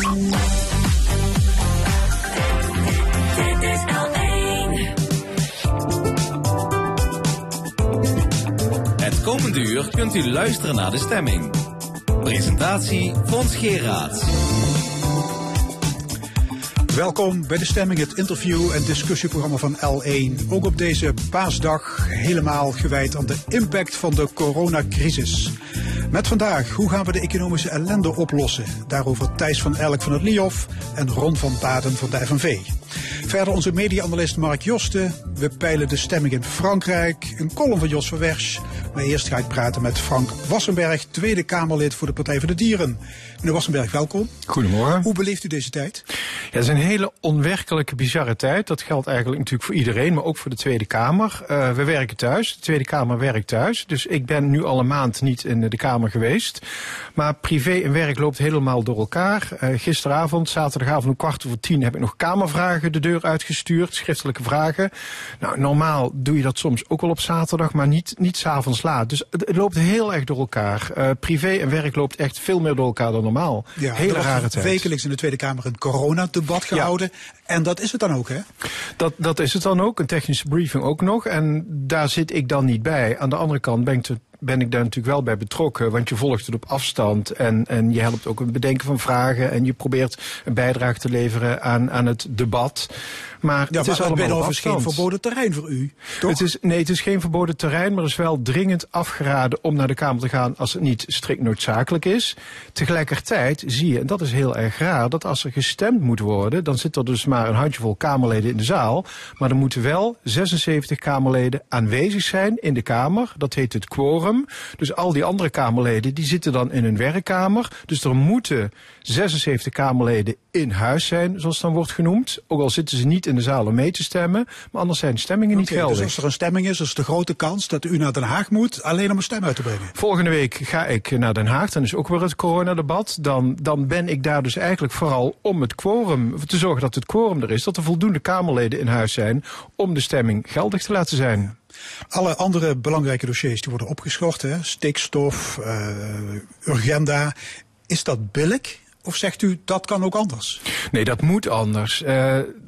Dit is L1. Het komende uur kunt u luisteren naar de stemming. Presentatie Fons Geraerts. Welkom bij de stemming, het interview- en discussieprogramma van L1. Ook op deze paasdag helemaal gewijd aan de impact van de coronacrisis. Met vandaag, hoe gaan we de economische ellende oplossen? Daarover Thijs van Elk van het LIOF en Ron van Baden van de FNV. Verder onze media-analyst Mark Josten. We peilen de stemming in Frankrijk. Een column van Jos van. Maar eerst ga ik praten met Frank Wassenberg, Tweede Kamerlid voor de Partij voor de Dieren. Meneer Wassenberg, welkom. Goedemorgen. Hoe beleeft u deze tijd? Ja, het is een hele onwerkelijke, bizarre tijd. Dat geldt eigenlijk natuurlijk voor iedereen, maar ook voor de Tweede Kamer. Uh, we werken thuis. De Tweede Kamer werkt thuis. Dus ik ben nu al een maand niet in de Kamer geweest. Maar privé en werk loopt helemaal door elkaar. Uh, gisteravond, zaterdagavond om kwart over tien, heb ik nog Kamervragen de deur uitgestuurd. Schriftelijke vragen. Nou, normaal doe je dat soms ook wel op zaterdag, maar niet, niet s'avonds Dus het, het, loopt heel erg door elkaar. Uh, privé en werk loopt echt veel meer door elkaar dan normaal. Ja, Hele rare tijd. wekelijks in de Tweede Kamer een coronadebat gehouden. En dat is het dan ook, hè? Dat, dat is het dan ook. Een technische briefing ook nog. En daar zit ik dan niet bij. Aan de andere kant ben ik, te, ben ik daar natuurlijk wel bij betrokken. Want je volgt het op afstand. En, en je helpt ook het bedenken van vragen. En je probeert een bijdrage te leveren aan, aan het debat. Maar ja, het maar is allemaal geen verboden terrein voor u, toch? Het is, nee, het is geen verboden terrein, maar is wel dringend afgeraden om naar de Kamer te gaan als het niet strikt noodzakelijk is. Tegelijkertijd zie je, en dat is heel erg raar, dat als er gestemd moet worden, dan zit er dus maar een handjevol Kamerleden in de zaal. Maar er moeten wel 76 Kamerleden aanwezig zijn in de Kamer. Dat heet het quorum. Dus al die andere Kamerleden, die zitten dan in hun werkkamer. Dus er moeten 76 Kamerleden in huis zijn, zoals dan wordt genoemd. Ook al zitten ze niet in de zaal om mee te stemmen. Maar anders zijn stemmingen niet Oké, geldig. Dus als er een stemming is, is de grote kans dat u naar Den Haag moet, alleen om een stem uit te brengen. Volgende week ga ik naar Den Haag. Dan is ook weer het coronadebat. Dan, dan ben ik daar dus eigenlijk vooral om het quorum, te zorgen dat het quorum er is. Dat er voldoende Kamerleden in huis zijn om de stemming geldig te laten zijn. Alle andere belangrijke dossiers die worden opgeschort, hè? stikstof, uh, urgenda. Is dat billig? Of zegt u dat kan ook anders? Nee, dat moet anders. Uh,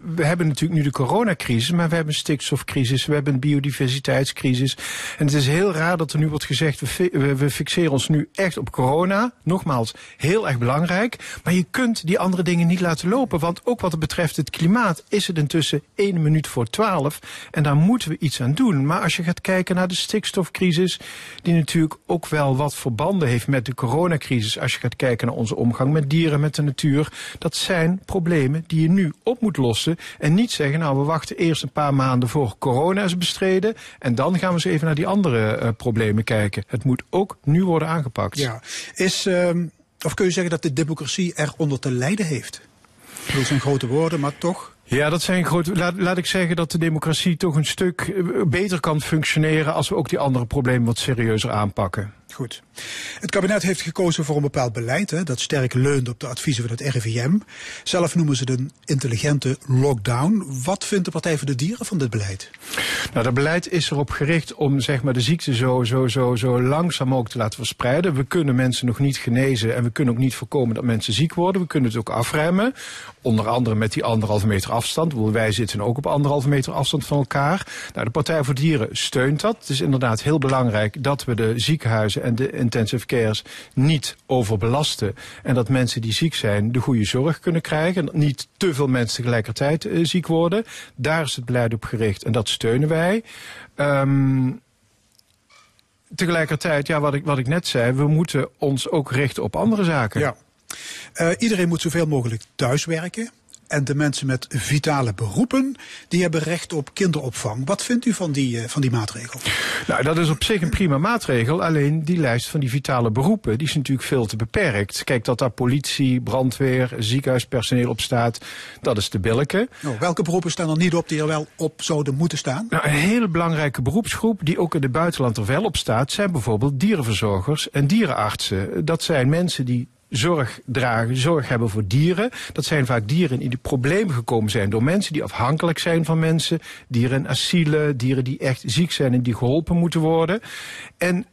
we hebben natuurlijk nu de coronacrisis, maar we hebben een stikstofcrisis, we hebben een biodiversiteitscrisis. En het is heel raar dat er nu wordt gezegd, we, we, fixeren ons nu echt op corona. Nogmaals, heel erg belangrijk. Maar je kunt die andere dingen niet laten lopen. Want ook wat het betreft het klimaat is het intussen één minuut voor twaalf. En daar moeten we iets aan doen. Maar als je gaat kijken naar de stikstofcrisis, die natuurlijk ook wel wat verbanden heeft met de coronacrisis. Als je gaat kijken naar onze omgang met dieren, met de natuur. Dat zijn problemen die je nu op moet lossen. En niet zeggen, nou we wachten eerst een paar maanden voor corona is bestreden. En dan gaan we eens even naar die andere uh, problemen kijken. Het moet ook nu worden aangepakt. Ja, is, uh, of kun je zeggen dat de democratie eronder te lijden heeft? Dat zijn grote woorden, maar toch. Ja, dat zijn grote. Laat, laat ik zeggen dat de democratie toch een stuk beter kan functioneren als we ook die andere problemen wat serieuzer aanpakken. Goed. Het kabinet heeft gekozen voor een bepaald beleid hè, dat sterk leunt op de adviezen van het RIVM. Zelf noemen ze het een intelligente lockdown. Wat vindt de Partij voor de Dieren van dit beleid? Nou, dat beleid is erop gericht om zeg maar, de ziekte zo, zo, zo, zo langzaam mogelijk te laten verspreiden. We kunnen mensen nog niet genezen en we kunnen ook niet voorkomen dat mensen ziek worden. We kunnen het ook afremmen. Onder andere met die anderhalve meter afstand. Wij zitten ook op anderhalve meter afstand van elkaar. Nou, de Partij voor Dieren steunt dat. Het is inderdaad heel belangrijk dat we de ziekenhuizen en de intensive cares niet overbelasten. En dat mensen die ziek zijn de goede zorg kunnen krijgen. En dat niet te veel mensen tegelijkertijd uh, ziek worden. Daar is het beleid op gericht en dat steunen wij. Um, tegelijkertijd, ja, wat ik, wat ik net zei, we moeten ons ook richten op andere zaken. Ja. Uh, iedereen moet zoveel mogelijk thuiswerken. En de mensen met vitale beroepen, die hebben recht op kinderopvang. Wat vindt u van die, uh, van die maatregel? Nou, dat is op zich een prima maatregel. Alleen die lijst van die vitale beroepen, die is natuurlijk veel te beperkt. Kijk, dat daar politie, brandweer, ziekenhuispersoneel op staat, dat is te billijke. Nou, welke beroepen staan er niet op die er wel op zouden moeten staan? Nou, een hele belangrijke beroepsgroep die ook in het buitenland er wel op staat, zijn bijvoorbeeld dierenverzorgers en dierenartsen. Dat zijn mensen die zorg dragen, zorg hebben voor dieren. Dat zijn vaak dieren die in problemen gekomen zijn door mensen die afhankelijk zijn van mensen. Dieren in asielen, dieren die echt ziek zijn en die geholpen moeten worden. En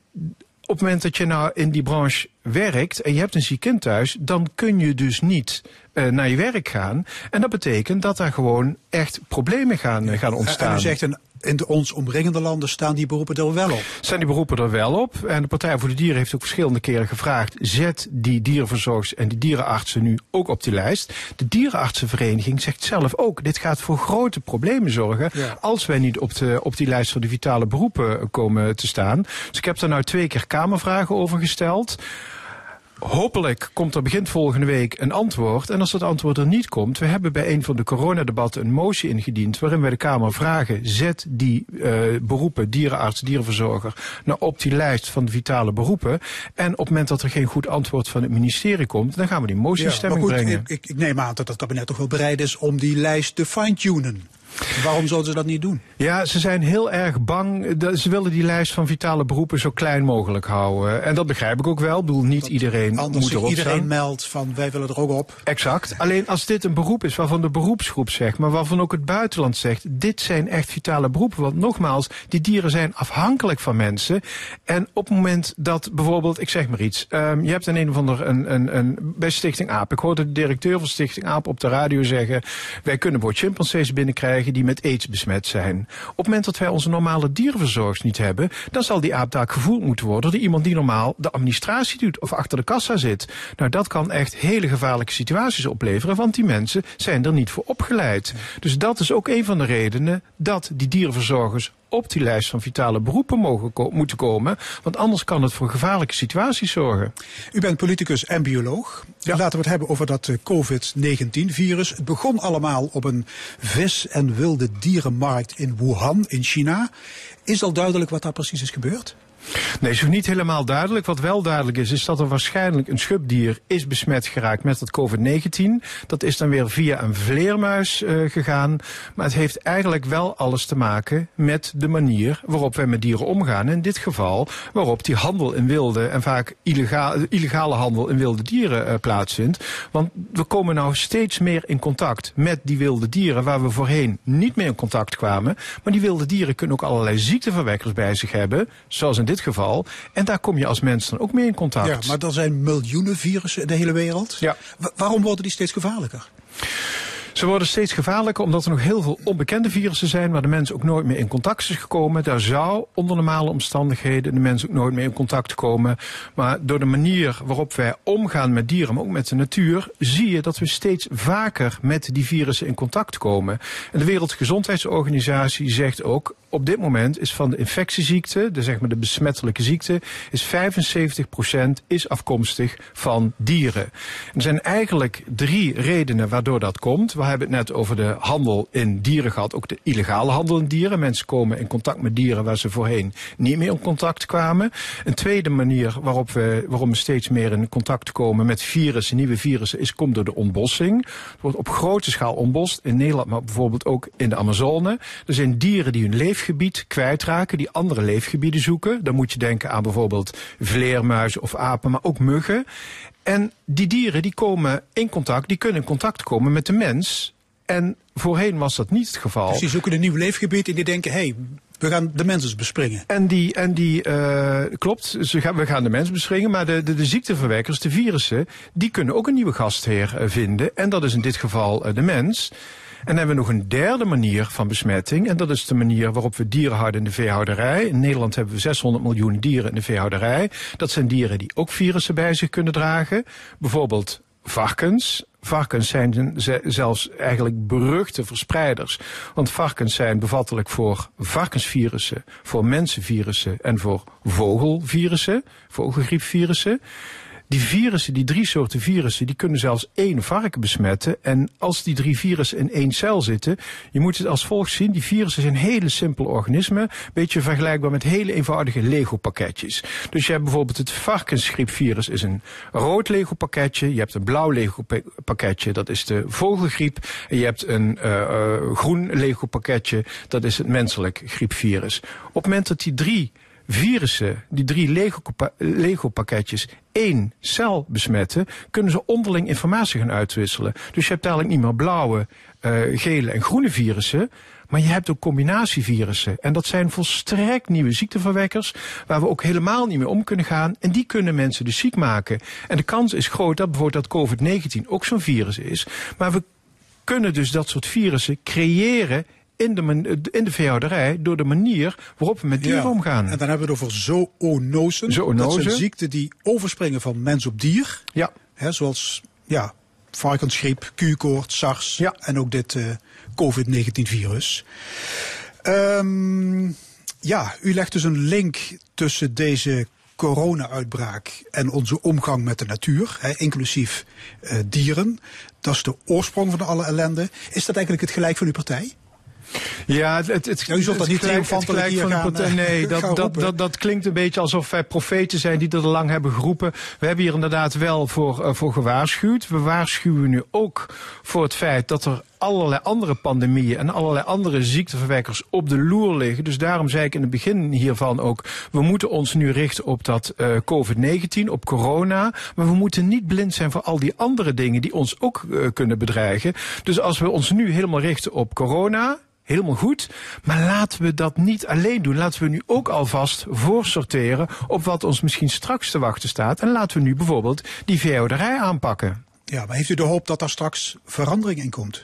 op het moment dat je nou in die branche werkt en je hebt een ziek kind thuis, dan kun je dus niet uh, naar je werk gaan. En dat betekent dat daar gewoon echt problemen gaan, gaan ontstaan. En u zegt een in de ons omringende landen staan die beroepen er wel op. Staan die beroepen er wel op. En de Partij voor de Dieren heeft ook verschillende keren gevraagd. Zet die dierenverzorgers en die dierenartsen nu ook op die lijst. De dierenartsenvereniging zegt zelf ook. Dit gaat voor grote problemen zorgen. Ja. Als wij niet op, de, op die lijst van de vitale beroepen komen te staan. Dus ik heb daar nou twee keer kamervragen over gesteld. Hopelijk komt er begin volgende week een antwoord. En als dat antwoord er niet komt, we hebben bij een van de coronadebatten een motie ingediend waarin wij de Kamer vragen, zet die uh, beroepen, dierenarts, dierenverzorger, nou op die lijst van de vitale beroepen. En op het moment dat er geen goed antwoord van het ministerie komt, dan gaan we die motie stemming ja, maar brengen. Ik, ik, neem aan dat het kabinet toch wel bereid is om die lijst te fine-tunen. Waarom zouden ze dat niet doen? Ja, ze zijn heel erg bang. Ze willen die lijst van vitale beroepen zo klein mogelijk houden. En dat begrijp ik ook wel. Ik bedoel, niet dat iedereen anders moet erop iedereen staan. meldt van wij willen er ook op. Exact. Alleen als dit een beroep is waarvan de beroepsgroep zegt, maar waarvan ook het buitenland zegt, dit zijn echt vitale beroepen. Want nogmaals, die dieren zijn afhankelijk van mensen. En op het moment dat bijvoorbeeld, ik zeg maar iets, um, je hebt een een of ander, een, een, een, bij Stichting AAP, ik hoorde de directeur van Stichting AAP op de radio zeggen, wij kunnen voor chimpansees binnenkrijgen die met aids besmet zijn. Op het moment dat wij onze normale dierenverzorgers niet hebben, dan zal die aaptaak gevoerd moeten worden door iemand die normaal de administratie doet of achter de kassa zit. Nou, dat kan echt hele gevaarlijke situaties opleveren, want die mensen zijn er niet voor opgeleid. Dus dat is ook een van de redenen dat die dierenverzorgers op die lijst van vitale beroepen mogen ko moeten komen. Want anders kan het voor gevaarlijke situaties zorgen. U bent politicus en bioloog. Ja. Laten we het hebben over dat COVID-19-virus. Het begon allemaal op een vis- en wilde dierenmarkt in Wuhan in China. Is al duidelijk wat daar precies is gebeurd? Nee, is nog niet helemaal duidelijk. Wat wel duidelijk is, is dat er waarschijnlijk een schubdier is besmet geraakt met dat COVID-19. Dat is dan weer via een vleermuis uh, gegaan. Maar het heeft eigenlijk wel alles te maken met de manier waarop wij met dieren omgaan. In dit geval waarop die handel in wilde en vaak illegale, illegale handel in wilde dieren uh, plaatsvindt. Want we komen nou steeds meer in contact met die wilde dieren waar we voorheen niet meer in contact kwamen. Maar die wilde dieren kunnen ook allerlei ziekteverwekkers bij zich hebben, zoals in dit geval. En daar kom je als mens dan ook mee in contact. Ja, maar er zijn miljoenen virussen in de hele wereld. Ja. Wa waarom worden die steeds gevaarlijker? Ze worden steeds gevaarlijker omdat er nog heel veel onbekende virussen zijn waar de mens ook nooit meer in contact is gekomen. Daar zou onder normale omstandigheden de mens ook nooit meer in contact komen. Maar door de manier waarop wij omgaan met dieren, maar ook met de natuur, zie je dat we steeds vaker met die virussen in contact komen. En de Wereldgezondheidsorganisatie zegt ook, op dit moment is van de infectieziekte, de, zeg maar de besmettelijke ziekte, is 75% is afkomstig van dieren. Er zijn eigenlijk drie redenen waardoor dat komt. We hebben het net over de handel in dieren gehad, ook de illegale handel in dieren. Mensen komen in contact met dieren waar ze voorheen niet meer in contact kwamen. Een tweede manier waarop we, waarom we steeds meer in contact komen met virussen, nieuwe virussen, is komt door de ontbossing. Het wordt op grote schaal ontbost in Nederland, maar bijvoorbeeld ook in de Amazone. Er zijn dieren die hun leefgebied kwijtraken, die andere leefgebieden zoeken. Dan moet je denken aan bijvoorbeeld vleermuizen of apen, maar ook muggen. En die dieren die komen in contact, die kunnen in contact komen met de mens. En voorheen was dat niet het geval. Dus die zoeken een nieuw leefgebied en die denken, hé, hey, we gaan de mensen bespringen. En die, en die uh, klopt, ze gaan, we gaan de mensen bespringen, maar de, de, de ziekteverwekkers, de virussen, die kunnen ook een nieuwe gastheer uh, vinden. En dat is in dit geval uh, de mens. En dan hebben we nog een derde manier van besmetting. En dat is de manier waarop we dieren houden in de veehouderij. In Nederland hebben we 600 miljoen dieren in de veehouderij. Dat zijn dieren die ook virussen bij zich kunnen dragen. Bijvoorbeeld varkens. Varkens zijn zelfs eigenlijk beruchte verspreiders. Want varkens zijn bevattelijk voor varkensvirussen, voor mensenvirussen en voor vogelvirussen, vogelgriepvirussen. Die virussen, die drie soorten virussen, die kunnen zelfs één varken besmetten. En als die drie virussen in één cel zitten, je moet het als volgt zien. Die virussen zijn hele simpele organismen. Beetje vergelijkbaar met hele eenvoudige Lego pakketjes. Dus je hebt bijvoorbeeld het varkensgriepvirus is een rood Lego pakketje. Je hebt een blauw Lego pakketje, dat is de vogelgriep. En je hebt een uh, uh, groen Lego pakketje, dat is het menselijk griepvirus. Op het moment dat die drie virussen, die drie Lego-pa- Lego-pakketjes, één cel besmetten, kunnen ze onderling informatie gaan uitwisselen. Dus je hebt dadelijk niet meer blauwe, eh, gele en groene virussen. Maar je hebt ook combinatievirussen. En dat zijn volstrekt nieuwe ziekteverwekkers. Waar we ook helemaal niet mee om kunnen gaan. En die kunnen mensen dus ziek maken. En de kans is groot dat bijvoorbeeld dat COVID-19 ook zo'n virus is. Maar we kunnen dus dat soort virussen creëren in de, in de veehouderij door de manier waarop we met dieren Ja. omgaan. En dan hebben we het over zoonosen. Zoonosen. Dat zijn ziekten die overspringen van mens op dier. Ja, Hè, zoals ja, varkensgriep, Q-koorts, SARS Ja. en ook dit eh, COVID-19-virus. Ehm, ja, u legt dus een link tussen deze corona-uitbraak en onze omgang met de natuur, hè, inclusief eh, dieren. Dat is de oorsprong van alle ellende. Is dat eigenlijk het gelijk van uw partij? Ja, het, het, het, Ja, u zult dat het niet het triomfantelijk hier van gaan, partij- eh, Nee, gaan dat, dat, roepen. dat, dat klinkt een beetje alsof wij profeten zijn die dat al lang hebben geroepen. We hebben hier inderdaad wel voor, eh, voor gewaarschuwd. We waarschuwen nu ook voor het feit dat er allerlei andere pandemieën en allerlei andere ziekteverwekkers op de loer liggen. Dus daarom zei ik in het begin hiervan ook, we moeten ons nu richten op dat eh, COVID-19, op corona. Maar we moeten niet blind zijn voor al die andere dingen die ons ook eh, kunnen bedreigen. Dus als we ons nu helemaal richten op corona, Helemaal goed. Maar laten we dat niet alleen doen. Laten we nu ook alvast voorsorteren op wat ons misschien straks te wachten staat. En laten we nu bijvoorbeeld die veehouderij aanpakken. Ja, maar heeft u de hoop dat daar straks verandering in komt?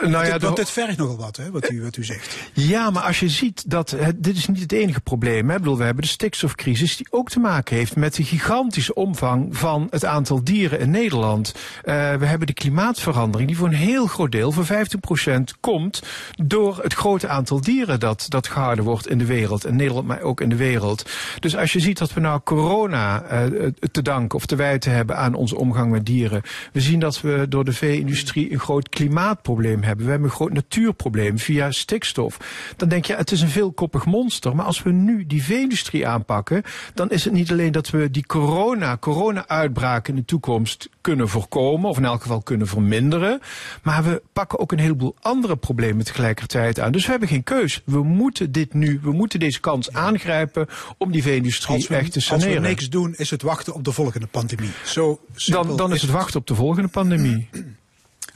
Nou ja, Dit- de- want dit vergt nogal wat, hè, wat, u, wat u zegt. Ja, maar als je ziet dat het, dit is niet het enige probleem. Hè. Ik bedoel, we hebben de stikstofcrisis die ook te maken heeft met de gigantische omvang van het aantal dieren in Nederland. Eh, we hebben de klimaatverandering die voor een heel groot deel, voor 15% komt door het grote aantal dieren dat, dat gehouden wordt in de wereld. In Nederland, maar ook in de wereld. Dus als je ziet dat we nou corona eh, te danken of te wijten hebben aan onze omgang met dieren. We zien dat we door de vee-industrie een groot klimaatprobleem hebben. We hebben een groot natuurprobleem via stikstof. Dan denk je, het is een veelkoppig monster. Maar als we nu die vee-industrie aanpakken, dan is het niet alleen dat we die corona, corona-uitbraak in de toekomst kunnen voorkomen, of in elk geval kunnen verminderen. Maar we pakken ook een heleboel andere problemen tegelijkertijd aan. Dus we hebben geen keus. We moeten dit nu, we moeten deze kans aangrijpen om die vee-industrie we, echt te als we saneren. niks doen, is het wachten op de volgende pandemie. Zo dan, dan is het wachten op de volgende pandemie.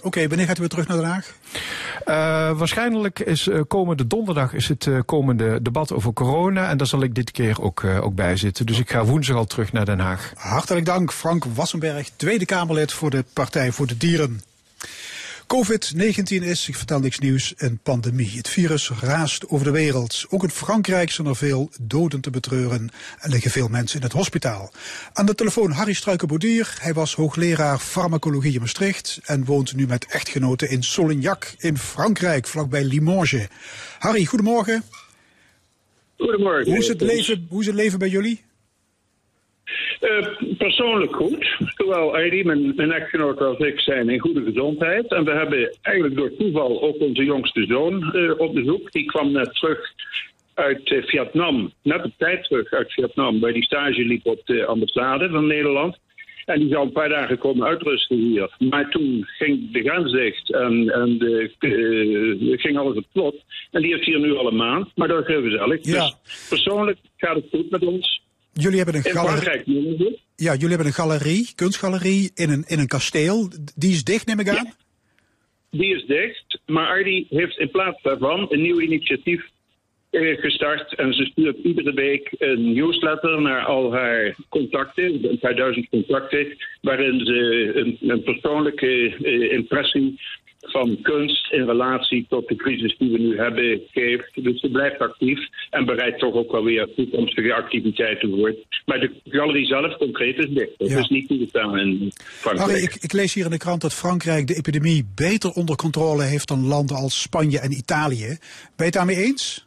Oké, wanneer gaat u weer terug naar Den Haag? Eh, waarschijnlijk is eh, komende donderdag is het eh, komende debat over corona. En daar zal ik dit keer ook, ook bij zitten. Dus ik ga woensdag al terug naar Den Haag. Hartelijk dank, Frank Wassenberg, Tweede Kamerlid voor de Partij voor de Dieren. COVID-19 is, ik vertel niks nieuws, een pandemie. Het virus raast over de wereld. Ook in Frankrijk zijn er veel doden te betreuren en liggen veel mensen in het hospitaal. Aan de telefoon Harry Struikenbodier. Hij was hoogleraar farmacologie in Maastricht en woont nu met echtgenoten in Solignac in Frankrijk, vlakbij Limoges. Harry, goedemorgen. Goedemorgen. Hoe is het leven, hoe is het leven bij jullie? Eh, persoonlijk goed. Zowel Heidi, mijn, mijn echtgenoot als ik zijn in goede gezondheid. En we hebben eigenlijk door toeval ook onze jongste zoon eh, op bezoek. Die kwam net terug uit eh, Vietnam. Net op tijd terug uit Vietnam. Bij die stage liep op de ambassade van Nederland. En die zou een paar dagen komen uitrusten hier. Maar toen ging de grens dicht en, en de, ging alles op plot. En die heeft hier nu al een maand. Maar dat is heel gezellig. Ja. Dus persoonlijk gaat het goed met ons. Jullie hebben een galerie. Ja, jullie hebben een galerie, kunstgalerie in een, in een kasteel. Die is dicht, neem ik aan. Die is dicht, maar Ardi heeft in plaats daarvan een nieuw initiatief eh, gestart. En ze stuurt iedere week een newsletter naar al haar contacten, een paar duizend contacten, waarin ze een, een persoonlijke eh, impressie van kunst in relatie tot de crisis die we nu hebben geeft. Dus ze blijft actief en bereidt toch ook wel weer toekomstige activiteiten voor. Maar de galerie zelf concreet is dicht. Dat Ja. is niet toegestaan in Frankrijk. Harry, ik, ik lees hier in de krant dat Frankrijk de epidemie beter onder controle heeft dan landen als Spanje en Italië. Ben je het daarmee eens?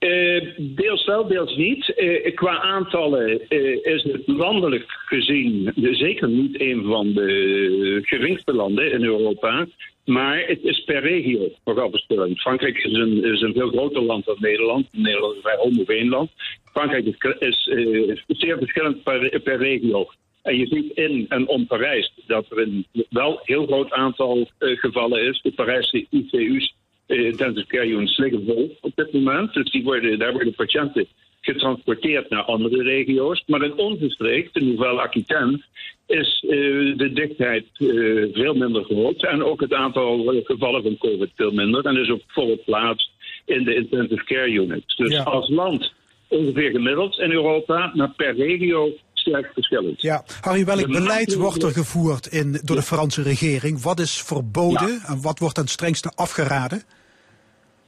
Eh, deels wel, deels niet. Eh, qua aantallen eh, is het landelijk gezien zeker niet een van de geringste landen in Europa. Maar het is per regio nogal verschillend. Frankrijk is een, is veel groter land dan Nederland. Nederland is een vrij homogeen land. Frankrijk is, is zeer verschillend per, regio. En je ziet in en om Parijs dat er een wel heel groot aantal gevallen is. De Parijse ICU's intensive care units liggen vol op dit moment. Dus die worden, daar worden patiënten getransporteerd naar andere regio's. Maar in onze streek, de Nouvelle-Aquitaine, is eh, de dichtheid eh, veel minder groot. En ook het aantal eh, gevallen van COVID veel minder. En is ook volle plaats in de intensive care units. Dus Ja. als land ongeveer gemiddeld in Europa, maar per regio sterk verschillend. Ja, Harry, welk beleid wordt er gevoerd in, door de Franse regering? Wat is verboden en wat wordt ten strengste afgeraden?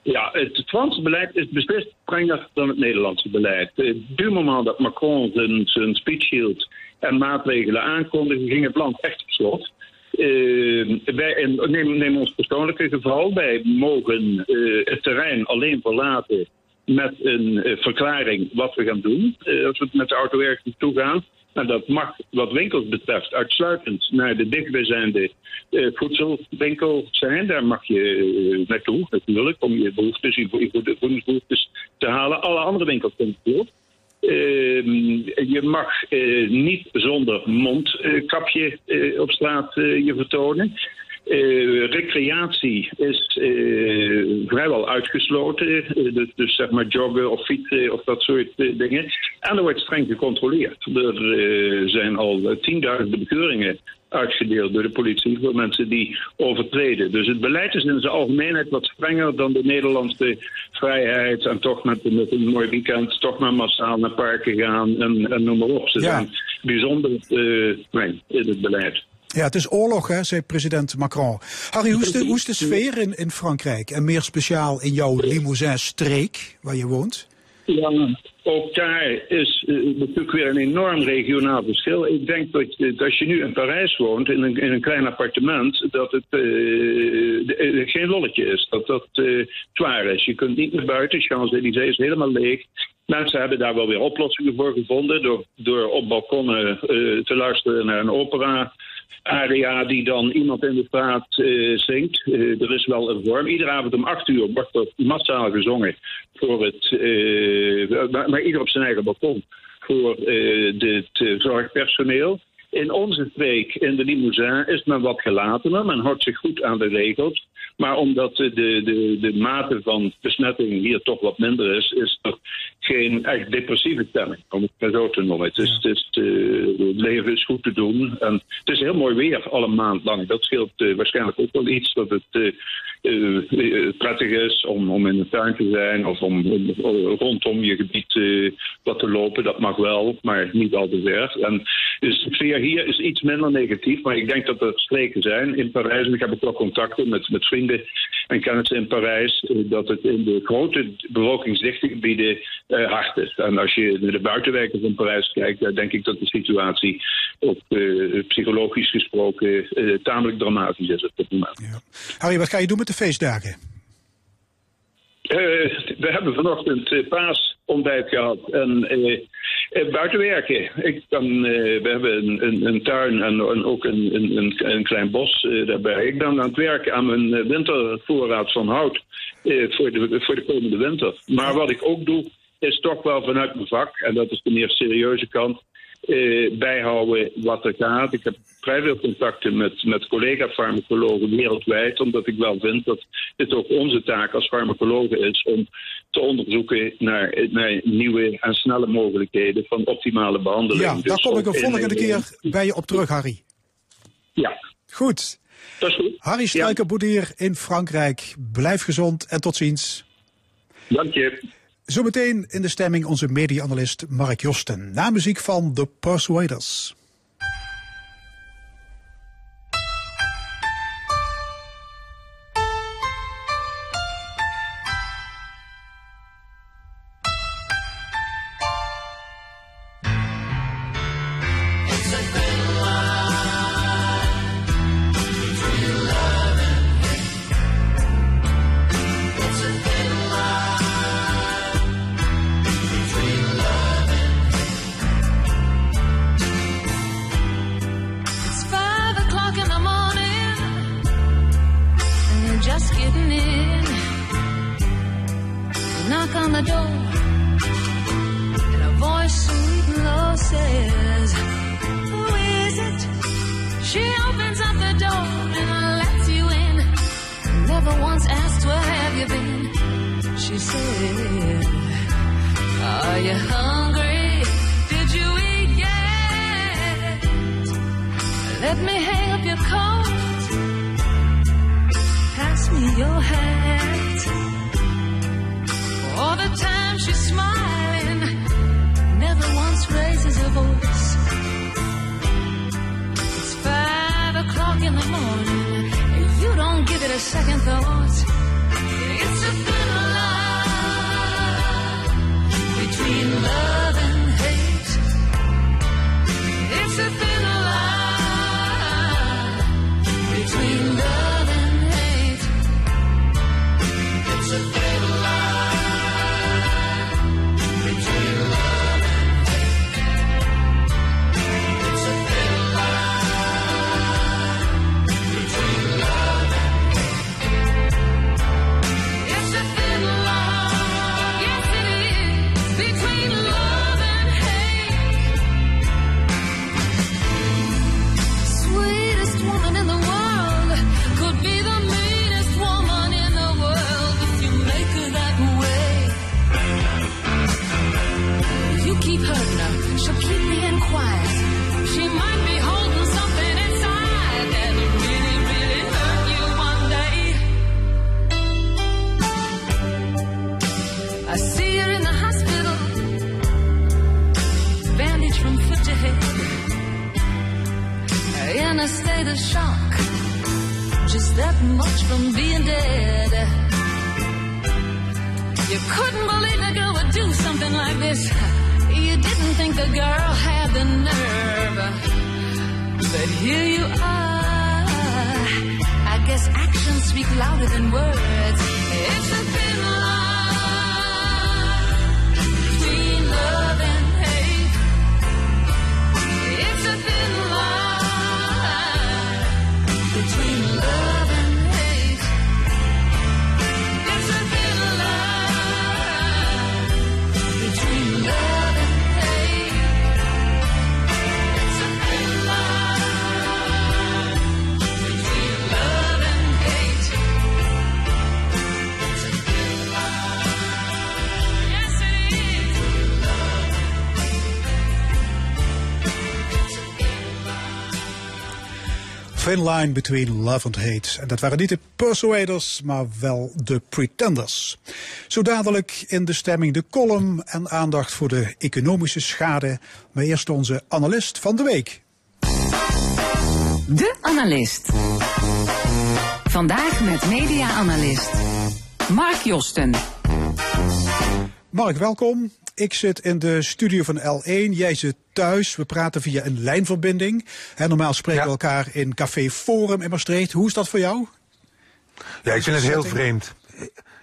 Ja, het Franse beleid is beslist strenger dan het Nederlandse beleid. Eh, Du moment dat Macron zijn, zijn speech hield en maatregelen aankondigde, ging het land echt op slot. Eh, wij, neem, ons persoonlijke geval. Wij mogen eh, het terrein alleen verlaten met een eh, verklaring wat we gaan doen. eh, als we met de auto ergens naartoe gaan. En dat mag wat winkels betreft uitsluitend naar de dichtbijzijnde eh, voedselwinkel zijn. Daar mag je eh, naartoe natuurlijk om je behoeftes, je vo- je vo- voedingsbehoeftes te halen. Alle andere winkels kunnen door. Ehm, je mag eh, niet zonder mondkapje op straat je vertonen. Eh, recreatie is eh, vrijwel uitgesloten. Eh, dus, dus zeg maar joggen of fietsen of dat soort dingen. En er wordt streng gecontroleerd. Er zijn al tienduizenden bekeuringen uitgedeeld door de politie voor mensen die overtreden. Dus het beleid is in zijn algemeenheid wat strenger dan de Nederlandse vrijheid. En toch met, met een mooi weekend toch maar massaal naar parken gaan en, en noem maar op. Ze Ja. zijn bijzonder eh, streng in het beleid. Ja, het is oorlog, hè, zei president Macron. Harry, hoe is de, hoe is de sfeer in, in Frankrijk? En meer speciaal in jouw Limousin-streek, waar je woont? Ja, ook daar is eh, natuurlijk weer een enorm regionaal verschil. Ik denk dat, als je nu in Parijs woont, in een, in een klein appartement, dat het eh, de- eh, geen lolletje is. Dat dat zwaar is. Je kunt niet naar buiten. Champs-Élysées is helemaal leeg. Mensen hebben daar wel weer oplossingen voor gevonden door, door op balkonnen te luisteren naar een opera. Aria die dan iemand in de straat eh, zingt. Eh, er is wel een vorm. Iedere avond om acht uur wordt er massaal gezongen voor het, eh, maar, maar ieder op zijn eigen balkon, voor het zorgpersoneel. In onze streek, in de Limousin, is men wat gelatener. Men houdt zich goed aan de regels. Maar omdat de, de, de mate van besmetting hier toch wat minder is, is er geen echt depressieve stemming, om het maar zo te noemen. Het, is, het, is, eh, het leven is goed te doen. En het is heel mooi weer, alle maand lang. Dat scheelt eh, waarschijnlijk ook wel iets, dat het eh, prettig is om, om in de tuin te zijn of om, om- om rondom je gebied eh, wat te lopen. Dat mag wel, maar niet al te ver. En dus de hier is iets minder negatief, maar ik denk dat er streken zijn in Parijs. En ik heb ook wel contacten met, met vrienden en kennissen in Parijs, eh, dat het in de grote bevolkingsdichte gebieden eh, hard is. En als je naar de buitenwijken van Parijs kijkt, dan denk ik dat de situatie ook eh, psychologisch gesproken eh, tamelijk dramatisch is op dit moment. Ja. Harry, wat ga je doen met de feestdagen? Eh, we hebben vanochtend uh, paasontbijt gehad en eh, eh, buiten werken. Ik kan, eh, we hebben een, een, tuin en, ook een, een, klein bos eh, daarbij. Ik ben aan het werken aan mijn eh, wintervoorraad van hout eh, voor, de, voor de komende winter. Maar wat ik ook doe, is toch wel vanuit mijn vak, en dat is de meer serieuze kant, eh, bijhouden wat er gaat. Ik heb vrij veel contacten met, met collega-farmacologen wereldwijd, omdat ik wel vind dat het ook onze taak als farmacologen is om te onderzoeken naar, naar nieuwe en snelle mogelijkheden van optimale behandeling. Ja, Dus daar kom ik een volgende keer bij je op terug, Harry. Ja, Goed. dat is goed. Harry Struikenboedier in Frankrijk. Blijf gezond en tot ziens. Dank je. Zometeen in de stemming onze media-analyst Mark Josten. Na muziek van The Persuaders. Thin line between love and hate. En dat waren niet de Persuaders, maar wel de Pretenders. Zo dadelijk in de stemming de column en aandacht voor de economische schade. Maar eerst onze analist van de week. De Analist. Vandaag met media-analyst Mark Josten. Mark, welkom. Ik zit in de studio van L1. Jij zit thuis. We praten via een lijnverbinding. Normaal spreken we elkaar in Café Forum in Maastricht. Hoe is dat voor jou? Ja, ik vind het heel vreemd.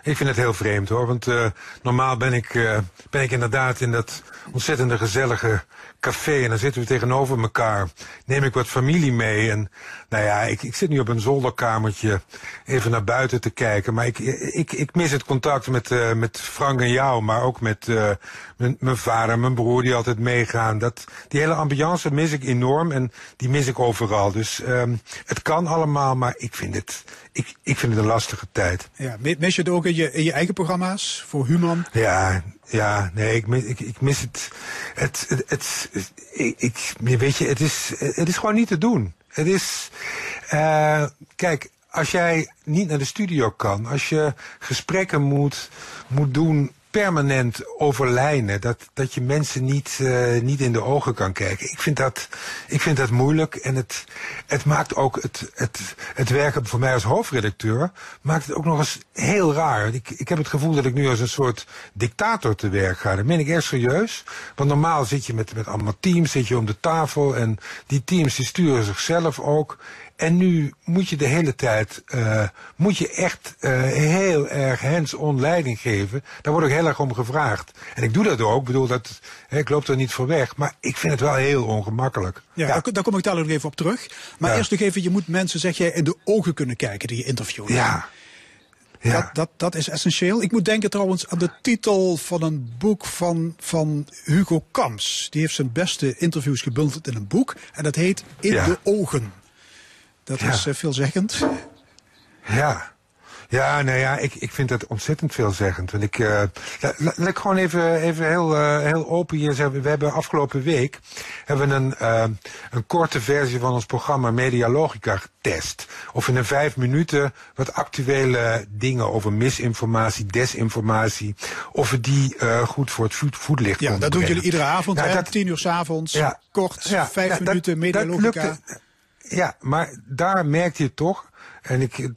Ik vind het heel vreemd hoor. Want eh, normaal ben ik, eh, ben ik inderdaad in dat ontzettende gezellige café. En dan zitten we tegenover elkaar. Neem ik wat familie mee. En nou ja, ik, ik zit nu op een zolderkamertje even naar buiten te kijken. Maar ik, ik, ik mis het contact met, eh, met Frank en jou. Maar ook met eh, mijn, mijn vader en mijn broer die altijd meegaan. Dat, die hele ambiance mis ik enorm. En die mis ik overal. Dus ehm, het kan allemaal. Maar ik vind het, ik, ik vind het een lastige tijd. Ja, mi- mis je het ook in je, in je eigen programma's voor Human? Ja, ja, nee, ik ik, ik mis het. Het, het, het, ik, weet je, het is, het is gewoon niet te doen. Het is, eh, kijk, als jij niet naar de studio kan, als je gesprekken moet, moet doen permanent over lijnen, dat, dat je mensen niet, eh, niet in de ogen kan kijken. Ik vind dat, ik vind dat moeilijk en het, het maakt ook het, het, het werken voor mij als hoofdredacteur, maakt het ook nog eens heel raar. Ik, ik heb het gevoel dat ik nu als een soort dictator te werk ga. Dat meen ik echt serieus. Want normaal zit je met, met allemaal teams, zit je om de tafel en die teams die sturen zichzelf ook. En nu moet je de hele tijd, uh, moet je echt uh, heel erg hands-on leiding geven. Daar word ik heel erg om gevraagd. En ik doe dat ook, ik bedoel, dat, hè, ik loop er niet voor weg. Maar ik vind het wel heel ongemakkelijk. Ja, ja. Daar, daar, kom ik daar nog even op terug. Maar ja. eerst nog even, je moet mensen, zeg jij, in de ogen kunnen kijken die je interviewt. Ja. Ja. Dat, dat, dat is essentieel. Ik moet denken trouwens aan de titel van een boek van, van Hugo Kams. Die heeft zijn beste interviews gebundeld in een boek. En dat heet In ja. de Ogen. Dat is uh, veelzeggend. Ja. Ja, nou ja, ik, ik vind dat ontzettend veelzeggend. Want ik, uh, laat ik gewoon even, even heel, uh, heel open hier zeggen. We hebben afgelopen week hebben we een, uh, een korte versie van ons programma Medialogica getest. Of in een vijf minuten wat actuele dingen over misinformatie, desinformatie, of we die goed voor het voet, voetlicht Ja, dat doen jullie iedere avond, Nou, hè? dat- Tien uur s'avonds, Ja. kort, Ja, vijf ja, minuten, dat medialogica. Ja, maar daar merkte je toch. En ik,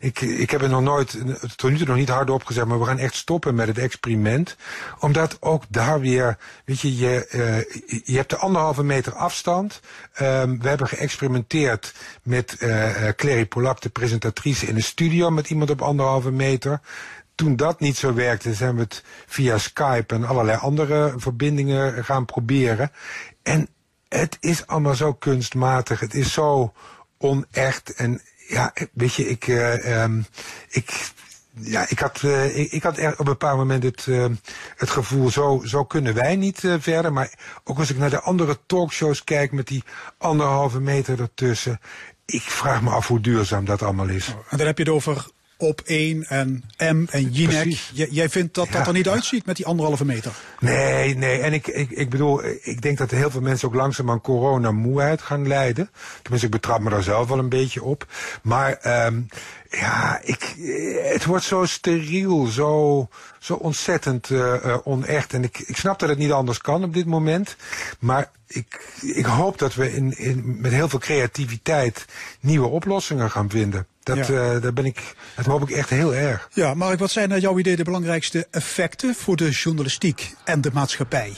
ik, ik heb er nog nooit, tot nu toe nog niet hardop gezegd, maar we gaan echt stoppen met het experiment. Omdat ook daar weer, weet je, je, eh, je hebt de anderhalve meter afstand. Ehm, we hebben geëxperimenteerd met eh eh, Clary Polak, de presentatrice, in een studio met iemand op anderhalve meter. Toen dat niet zo werkte, zijn we het via Skype en allerlei andere verbindingen gaan proberen. En het is allemaal zo kunstmatig. Het is zo onecht. En ja, weet je, ik, eh, ehm, ik, ja, ik had, eh, ik, had er op een bepaald moment het, eh, het gevoel, zo, zo kunnen wij niet verder. Maar ook als ik naar de andere talkshows kijk met die anderhalve meter ertussen. Ik vraag me af hoe duurzaam dat allemaal is. En dan heb je het over op 1 en M en Jinek. Jij vindt dat dat Ja. er niet uitziet met die anderhalve meter. Nee, nee. En ik, ik, ik bedoel, ik denk dat heel veel mensen ook langzaam aan coronamoeheid gaan lijden. Tenminste, ik betrap me daar zelf wel een beetje op. Maar ehm ja, ik, het wordt zo steriel, zo, zo ontzettend eh, onecht. En ik, ik snap dat het niet anders kan op dit moment. Maar ik, ik hoop dat we in, in, met heel veel creativiteit nieuwe oplossingen gaan vinden. Dat, Ja. eh, daar ben ik, dat hoop ik echt heel erg. Ja, Mark, wat zijn naar jouw idee de belangrijkste effecten voor de journalistiek en de maatschappij?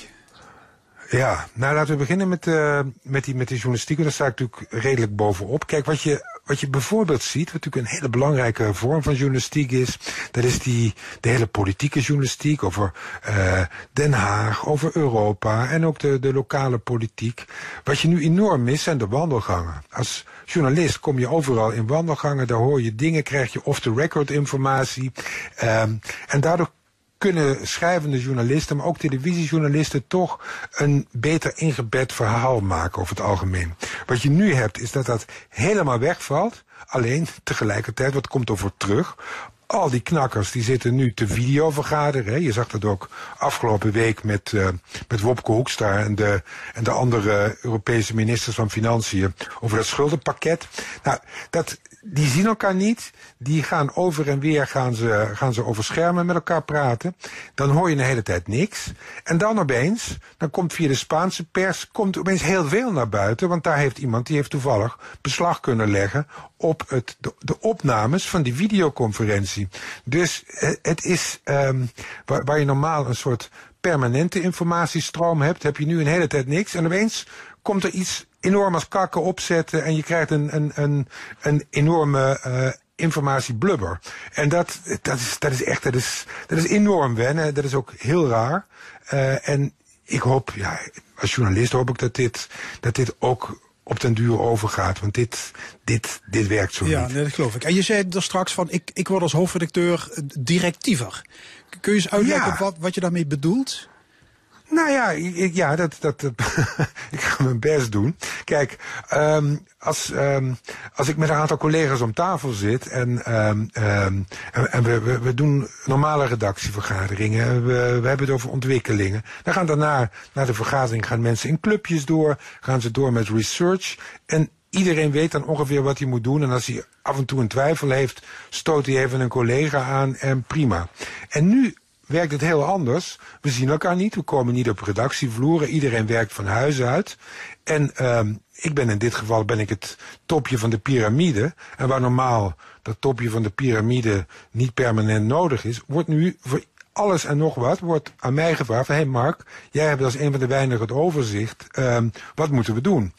Ja, nou laten we beginnen met, eh met, die, met die journalistiek. want Daar sta ik natuurlijk redelijk bovenop. Kijk, wat je, wat je bijvoorbeeld ziet, wat natuurlijk een hele belangrijke vorm van journalistiek is, dat is die, de hele politieke journalistiek over eh Den Haag, over Europa en ook de, de lokale politiek. Wat je nu enorm mist zijn de wandelgangen. Als journalist kom je overal in wandelgangen, daar hoor je dingen, krijg je off-the-record informatie. Ehm en daardoor kunnen schrijvende journalisten, maar ook televisiejournalisten toch een beter ingebed verhaal maken over het algemeen. Wat je nu hebt is dat dat helemaal wegvalt. Alleen tegelijkertijd, wat komt er voor terug? Al die knakkers die zitten nu te videovergaderen. Je zag dat ook afgelopen week met, uh, met Wopke Hoekstra en de, en de andere Europese ministers van Financiën over dat schuldenpakket. Nou, dat, die zien elkaar niet. Die gaan over en weer gaan ze, gaan ze over schermen met elkaar praten. Dan hoor je een hele tijd niks. En dan opeens, dan komt via de Spaanse pers, komt opeens heel veel naar buiten. Want daar heeft iemand, die heeft toevallig beslag kunnen leggen op het, de, de opnames van die videoconferentie. Dus eh, het is um, waar, waar je normaal een soort permanente informatiestroom hebt, heb je nu een hele tijd niks. En opeens komt er iets enorm als kakken opzetten en je krijgt een, een, een, een enorme uh, informatieblubber. En dat, dat, is, dat is echt, dat is, dat is enorm wennen. Dat is ook heel raar. Uh, en ik hoop, ja, als journalist hoop ik dat dit, dat dit ook op den duur overgaat. Want dit, dit, dit werkt zo ja, niet. Nee, dat geloof ik. En je zei er straks van, ik, ik word als hoofdredacteur directiever. Kun je eens uitleggen Ja. wat, wat je daarmee bedoelt? Nou ja, ik, ja dat, dat, ik ga mijn best doen. Kijk, um, als, um, als ik met een aantal collega's om tafel zit en, um, en, en we, we, we, doen normale redactievergaderingen, we, we hebben het over ontwikkelingen. Dan gaan daarna, na de vergadering, gaan mensen in clubjes door, gaan ze door met research. En iedereen weet dan ongeveer wat hij moet doen. En als hij af en toe een twijfel heeft, stoot hij even een collega aan en prima. En nu werkt het heel anders. We zien elkaar niet, we komen niet op redactievloeren. Iedereen werkt van huis uit. En um, ik ben in dit geval ben ik het topje van de piramide. En waar normaal dat topje van de piramide niet permanent nodig is, wordt nu voor alles en nog wat wordt aan mij gevraagd. Hé hey Mark, jij hebt als een van de weinigen het overzicht. Um, wat moeten we doen?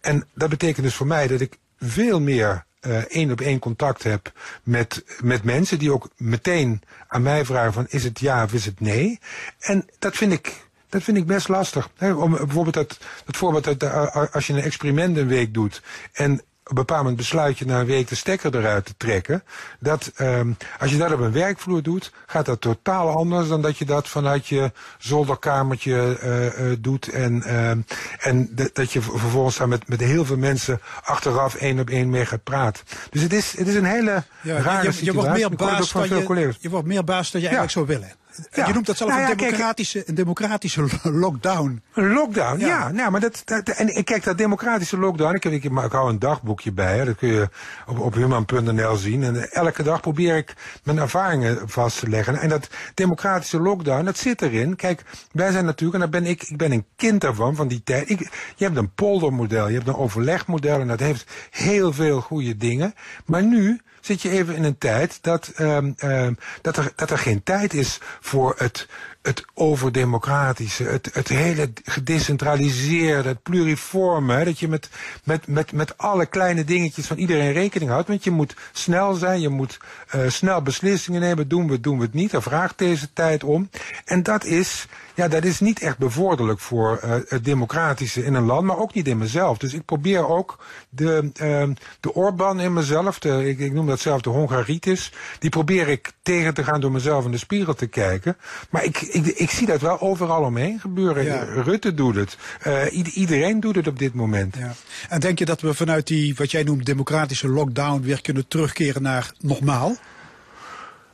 En dat betekent dus voor mij dat ik veel meer uh, één op één contact heb met, met mensen die ook meteen aan mij vragen van is het ja of is het nee. En dat vind ik, dat vind ik best lastig. Om, bijvoorbeeld dat, dat voorbeeld dat als je een experiment een week doet en een bepaald moment besluit je na een week de stekker eruit te trekken. Dat ehm, als je dat op een werkvloer doet, gaat dat totaal anders dan dat je dat vanuit je zolderkamertje eh, doet. En, ehm, en dat- je vervolgens daar met, met heel veel mensen achteraf één op één mee gaat praten. Dus het is, het is een hele Ja, rare je, je, situatie. wordt meer baas dan je, je wordt meer baas dan je eigenlijk zou willen. Ja. Je noemt dat zelf Nou een, ja, kijk- democratische, een democratische lockdown. Een lockdown, Ja. ja. nou, maar dat, dat, en kijk, dat democratische lockdown, ik, heb, ik, ik hou een dagboekje bij, hè, dat kun je op, op human.nl zien. En elke dag probeer ik mijn ervaringen vast te leggen. En dat democratische lockdown, dat zit erin. Kijk, wij zijn natuurlijk, en daar ben ik, ik ben een kind daarvan, van die tijd. Ik, je hebt een poldermodel, je hebt een overlegmodel, en dat heeft heel veel goede dingen. Maar nu zit je even in een tijd dat, ehm, ehm, dat, er, dat er geen tijd is voor het, het overdemocratische, het, het hele gedecentraliseerde, het pluriforme. Dat je met, met, met, met alle kleine dingetjes van iedereen rekening houdt. Want je moet snel zijn, je moet eh, snel beslissingen nemen. Doen we het, doen we het niet. Daar vraagt deze tijd om. En dat is, ja, dat is niet echt bevorderlijk voor eh, het democratische in een land, maar ook niet in mezelf. Dus ik probeer ook de, ehm, de Orban in mezelf, de, ik, ik noem dat zelf de Hongaritis, die probeer ik tegen te gaan door mezelf in de spiegel te kijken. Maar ik, ik, ik zie dat wel overal omheen gebeuren. Ja. Rutte doet het. Eh, ied- iedereen doet het op dit moment. Ja. En denk je dat we vanuit die, wat jij noemt, democratische lockdown weer kunnen terugkeren naar normaal?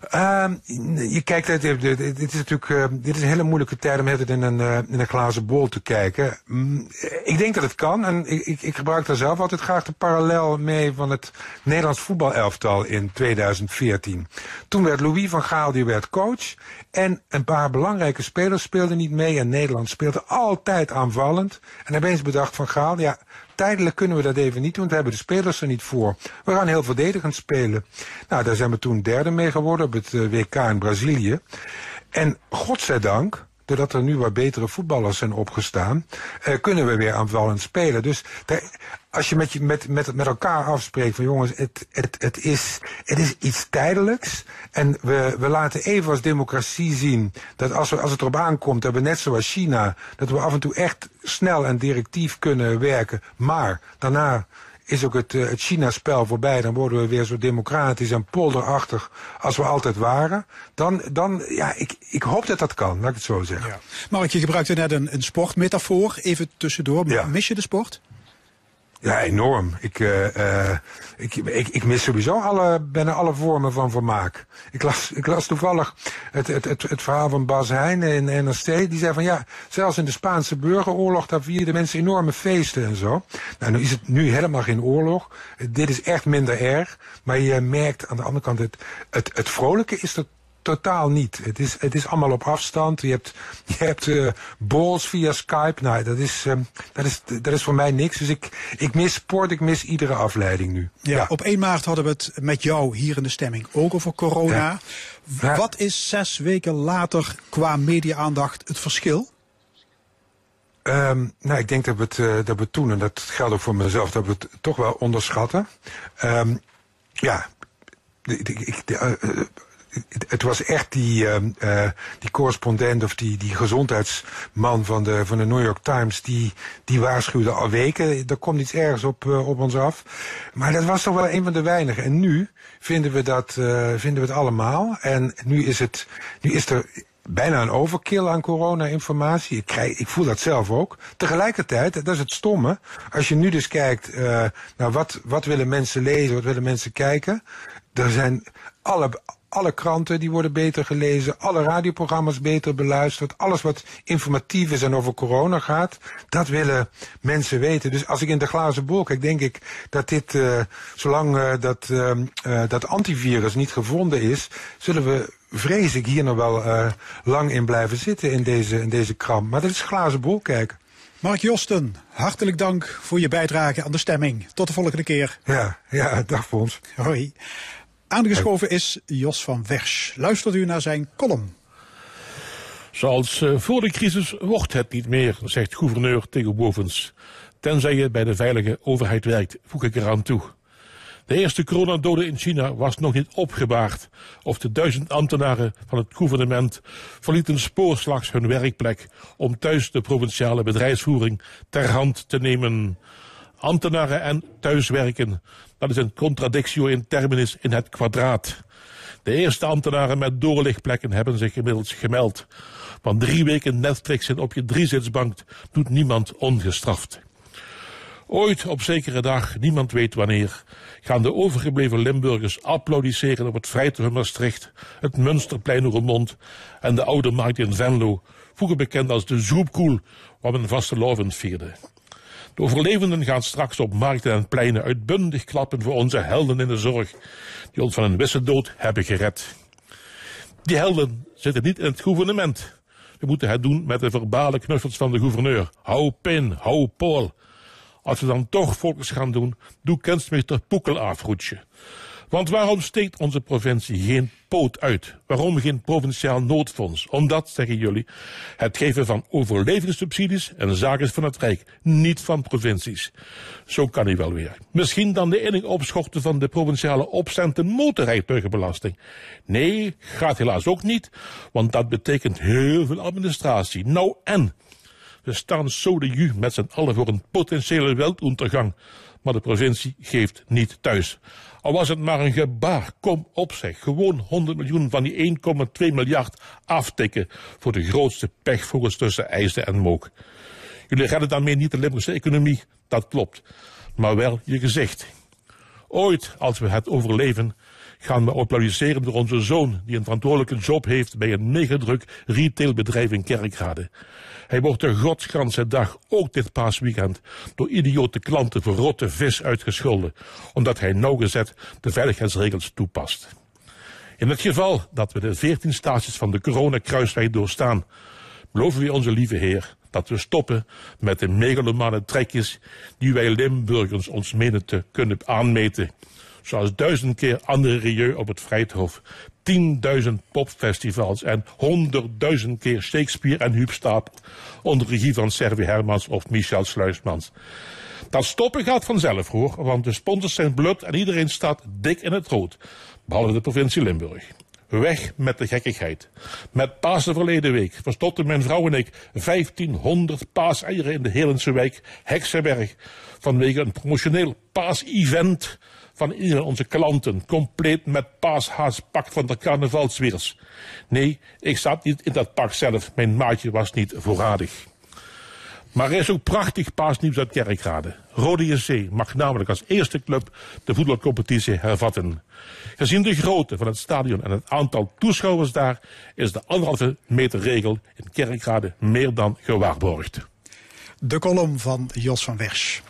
Ehm, je kijkt, het- het- dit is natuurlijk eh, dit is een hele moeilijke tijd om het in een, eh, in een glazen bol te kijken. Mm, ik denk dat het kan en ik, ik, ik gebruik daar zelf altijd graag de parallel mee van het Nederlands voetbalelftal in 2014. Toen werd Louis van Gaal die werd coach en een paar belangrijke spelers speelden niet mee en Nederland speelde altijd aanvallend. En opeens bedacht van Gaal, ja, Tijdelijk kunnen we dat even niet doen, we hebben de spelers er niet voor. We gaan heel verdedigend spelen. Nou, daar zijn we toen derde mee geworden op het eh, WK in Brazilië. En godzijdank, doordat er nu wat betere voetballers zijn opgestaan, eh, kunnen we weer aanvallend spelen. Dus als je met, je met, met, met elkaar afspreekt van jongens, het, het, het, is, het is iets tijdelijks. En we, we laten even als democratie zien dat als, we, als het erop aankomt, dat we net zoals China, dat we af en toe echt snel en directief kunnen werken. Maar daarna is ook het, eh, het China-spel voorbij. Dan worden we weer zo democratisch en polderachtig als we altijd waren. Dan, dan ja, ik, ik hoop dat dat kan, laat ik het zo zeggen. Ja. Mark, je gebruikte net een, een sportmetafoor, even tussendoor. Ja. Mis je de sport? Ja, enorm. Ik, eh, ik, ik, ik mis sowieso alle, bijna alle vormen van vermaak. Ik las, ik las toevallig het, het, het, het verhaal van Bas Heijn in NRC. Die zei van ja, zelfs in de Spaanse burgeroorlog, daar vierden mensen enorme feesten en zo. Nou, nu is het nu helemaal geen oorlog. Dit is echt minder erg. Maar je merkt aan de andere kant, het, het, het vrolijke is er totaal niet. Het is, het is allemaal op afstand. Je hebt, je hebt balls via Skype. Nou, dat is, eh, dat, is, dat is voor mij niks. Dus ik, ik mis sport, ik mis iedere afleiding nu. Ja, op 1 maart hadden we het met jou hier in de stemming ook over corona. Ja. Wat is zes weken later qua media-aandacht het verschil? Ehm, nou, ik denk dat we het, eh, dat we toen, en dat geldt ook voor mezelf, dat we het toch wel onderschatten. Ehm, ja, de- de- ik- de- eh, het, was echt die, ehm, eh, die correspondent of die, die gezondheidsman van de, van de New York Times, die, die waarschuwde al weken, er komt iets ergens op, eh, op ons af. Maar dat was toch wel een van de weinigen. En nu vinden we dat, eh, vinden we het allemaal. En nu is het, nu is er bijna een overkill aan corona-informatie. Ik, krijg, ik voel dat zelf ook. Tegelijkertijd, dat is het stomme. Als je nu dus kijkt naar wat, wat willen mensen lezen, wat willen mensen kijken. Er zijn alle, alle kranten die worden beter gelezen, alle radioprogramma's beter beluisterd, alles wat informatief is en over corona gaat, dat willen mensen weten. Dus als ik in de glazen bol kijk, denk ik dat dit, uh, zolang uh, dat, uh, dat antivirus niet gevonden is, zullen we vrees ik hier nog wel lang in blijven zitten in deze, in deze kramp. Maar dat is glazen bol kijken. Mark Josten, hartelijk dank voor je bijdrage aan de stemming. Tot de volgende keer. Ja, ja dag Fons. Hoi. Aangeschoven is Jos van Wersch. Luistert u naar zijn column. Zoals uh, voor de crisis wordt het niet meer, zegt gouverneur Theo Bovens. Tenzij je bij de veilige overheid werkt, voeg ik eraan toe. De eerste coronadoden in China was nog niet opgebaard. Of de duizend ambtenaren van het gouvernement verlieten spoorslags hun werkplek om thuis de provinciale bedrijfsvoering ter hand te nemen. Ambtenaren en thuiswerken. Dat is een contradictio in terminis in het kwadraat. De eerste ambtenaren met doorlichtplekken hebben zich inmiddels gemeld. Van drie weken Netflixen op je driezitsbank doet niemand ongestraft. Ooit op zekere dag, niemand weet wanneer, gaan de overgebleven Limburgers applaudisseren op het Vrijthof Maastricht, het Munsterplein Roermond en de Oude Markt in Venlo, vroeger bekend als de Zoepkoel, waar men vastelovend vierde. De overlevenden gaan straks op markten en pleinen uitbundig klappen voor onze helden in de zorg, die ons van een wisse dood hebben gered. Die helden zitten niet in het gouvernement. We moeten het doen met de verbale knuffels van de gouverneur. Hou Pin, hou Paul. Als we dan toch volks gaan doen, doe kunstmeester Poekel afroetje. Want waarom steekt onze provincie geen poot uit? Waarom geen provinciaal noodfonds? Omdat, zeggen jullie, het geven van overlevingssubsidies een zaak is van het Rijk, niet van provincies. Zo kan hij wel weer. Misschien dan de inning opschorten van de provinciale opcenten motorrijtuigenbelasting. Nee, gaat helaas ook niet, want dat betekent heel veel administratie. Nou en... We staan zo de ju met z'n allen voor een potentiële wereldondergang. Maar de provincie geeft niet thuis. Al was het maar een gebaar, kom op zeg. Gewoon 100 miljoen van die 1,2 miljard aftikken voor de grootste pechvogels tussen IJsden en Mook. Jullie redden daarmee niet de Limburgse economie, dat klopt. Maar wel je gezicht. Ooit, als we het overleven, gaan we applaudisseren door onze zoon, die een verantwoordelijke job heeft bij een megadruk retailbedrijf in Kerkrade. Hij wordt de godsganse dag, ook dit paasweekend, door idiote klanten voor rotte vis uitgescholden, omdat hij nauwgezet de veiligheidsregels toepast. In het geval dat we de 14 stages van de coronakruisweg doorstaan, beloven we onze lieve Heer dat we stoppen met de megalomane trekjes die wij Limburgers ons menen te kunnen aanmeten. Zoals duizend keer andere Rieu op het Vrijthof, tienduizend popfestivals en honderdduizend keer Shakespeare en Huub Stapel onder regie van Servi Hermans of Michel Sluismans. Dat stoppen gaat vanzelf hoor, want de sponsors zijn blut en iedereen staat dik in het rood, behalve de provincie Limburg. Weg met de gekkigheid. Met Pasen verleden week verstotten mijn vrouw en ik 1500 paaseieren in de Helense wijk Heksenberg. Vanwege een promotioneel paas-event van ieder onze klanten. Compleet met paashaaspak van de carnavalsweers. Nee, ik zat niet in dat pak zelf. Mijn maatje was niet voorradig. Maar er is ook prachtig paasnieuws uit Kerkrade. Rode JC mag namelijk als eerste club de voetbalcompetitie hervatten. Gezien de grootte van het stadion en het aantal toeschouwers daar... is de anderhalve meter regel in Kerkrade meer dan gewaarborgd. De kolom van Jos van Wersch.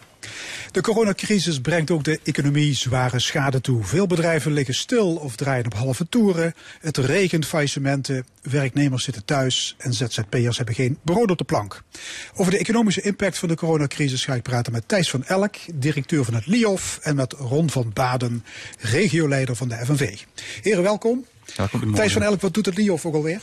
De coronacrisis brengt ook de economie zware schade toe. Veel bedrijven liggen stil of draaien op halve toeren. Het regent faillissementen, werknemers zitten thuis en ZZP'ers hebben geen brood op de plank. Over de economische impact van de coronacrisis ga ik praten met Thijs van Elk, directeur van het LIOF, en met Ron van Baden, regioleider van de FNV. Heren, welkom. Thijs van Elk, wat doet het LIOF ook alweer?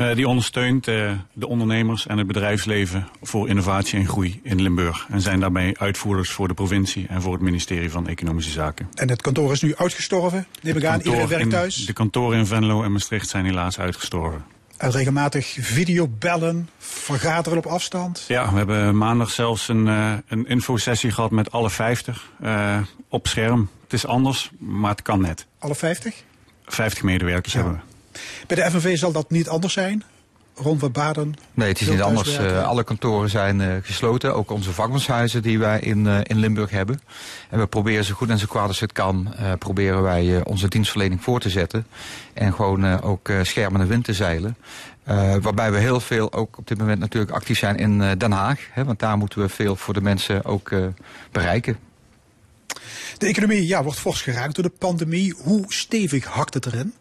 Uh, die ondersteunt uh, de ondernemers en het bedrijfsleven voor innovatie en groei in Limburg. En zijn daarmee uitvoerders voor de provincie en voor het ministerie van Economische Zaken. En het kantoor is nu uitgestorven, neem ik aan. Iedereen werkt thuis? De kantoren in Venlo en Maastricht zijn helaas uitgestorven. En regelmatig videobellen, vergaderen op afstand? Ja, we hebben maandag zelfs een, uh, een infosessie gehad met alle 50 op scherm. Het is anders, maar het kan net. Alle 50? 50 medewerkers ja. hebben we. Bij de FNV zal dat niet anders zijn? Rond van Baden? Nee, het is niet anders. Uh, alle kantoren zijn uh, gesloten. Ook onze vakbondshuizen die wij in, uh, in Limburg hebben. En we proberen zo goed en zo kwaad als het kan... proberen wij onze dienstverlening voor te zetten. En gewoon ook schermende wind te zeilen. waarbij we heel veel ook op dit moment natuurlijk actief zijn in Den Haag. Hè, want daar moeten we veel voor de mensen ook bereiken. De economie ja, wordt fors geraakt door de pandemie. Hoe stevig hakt het erin?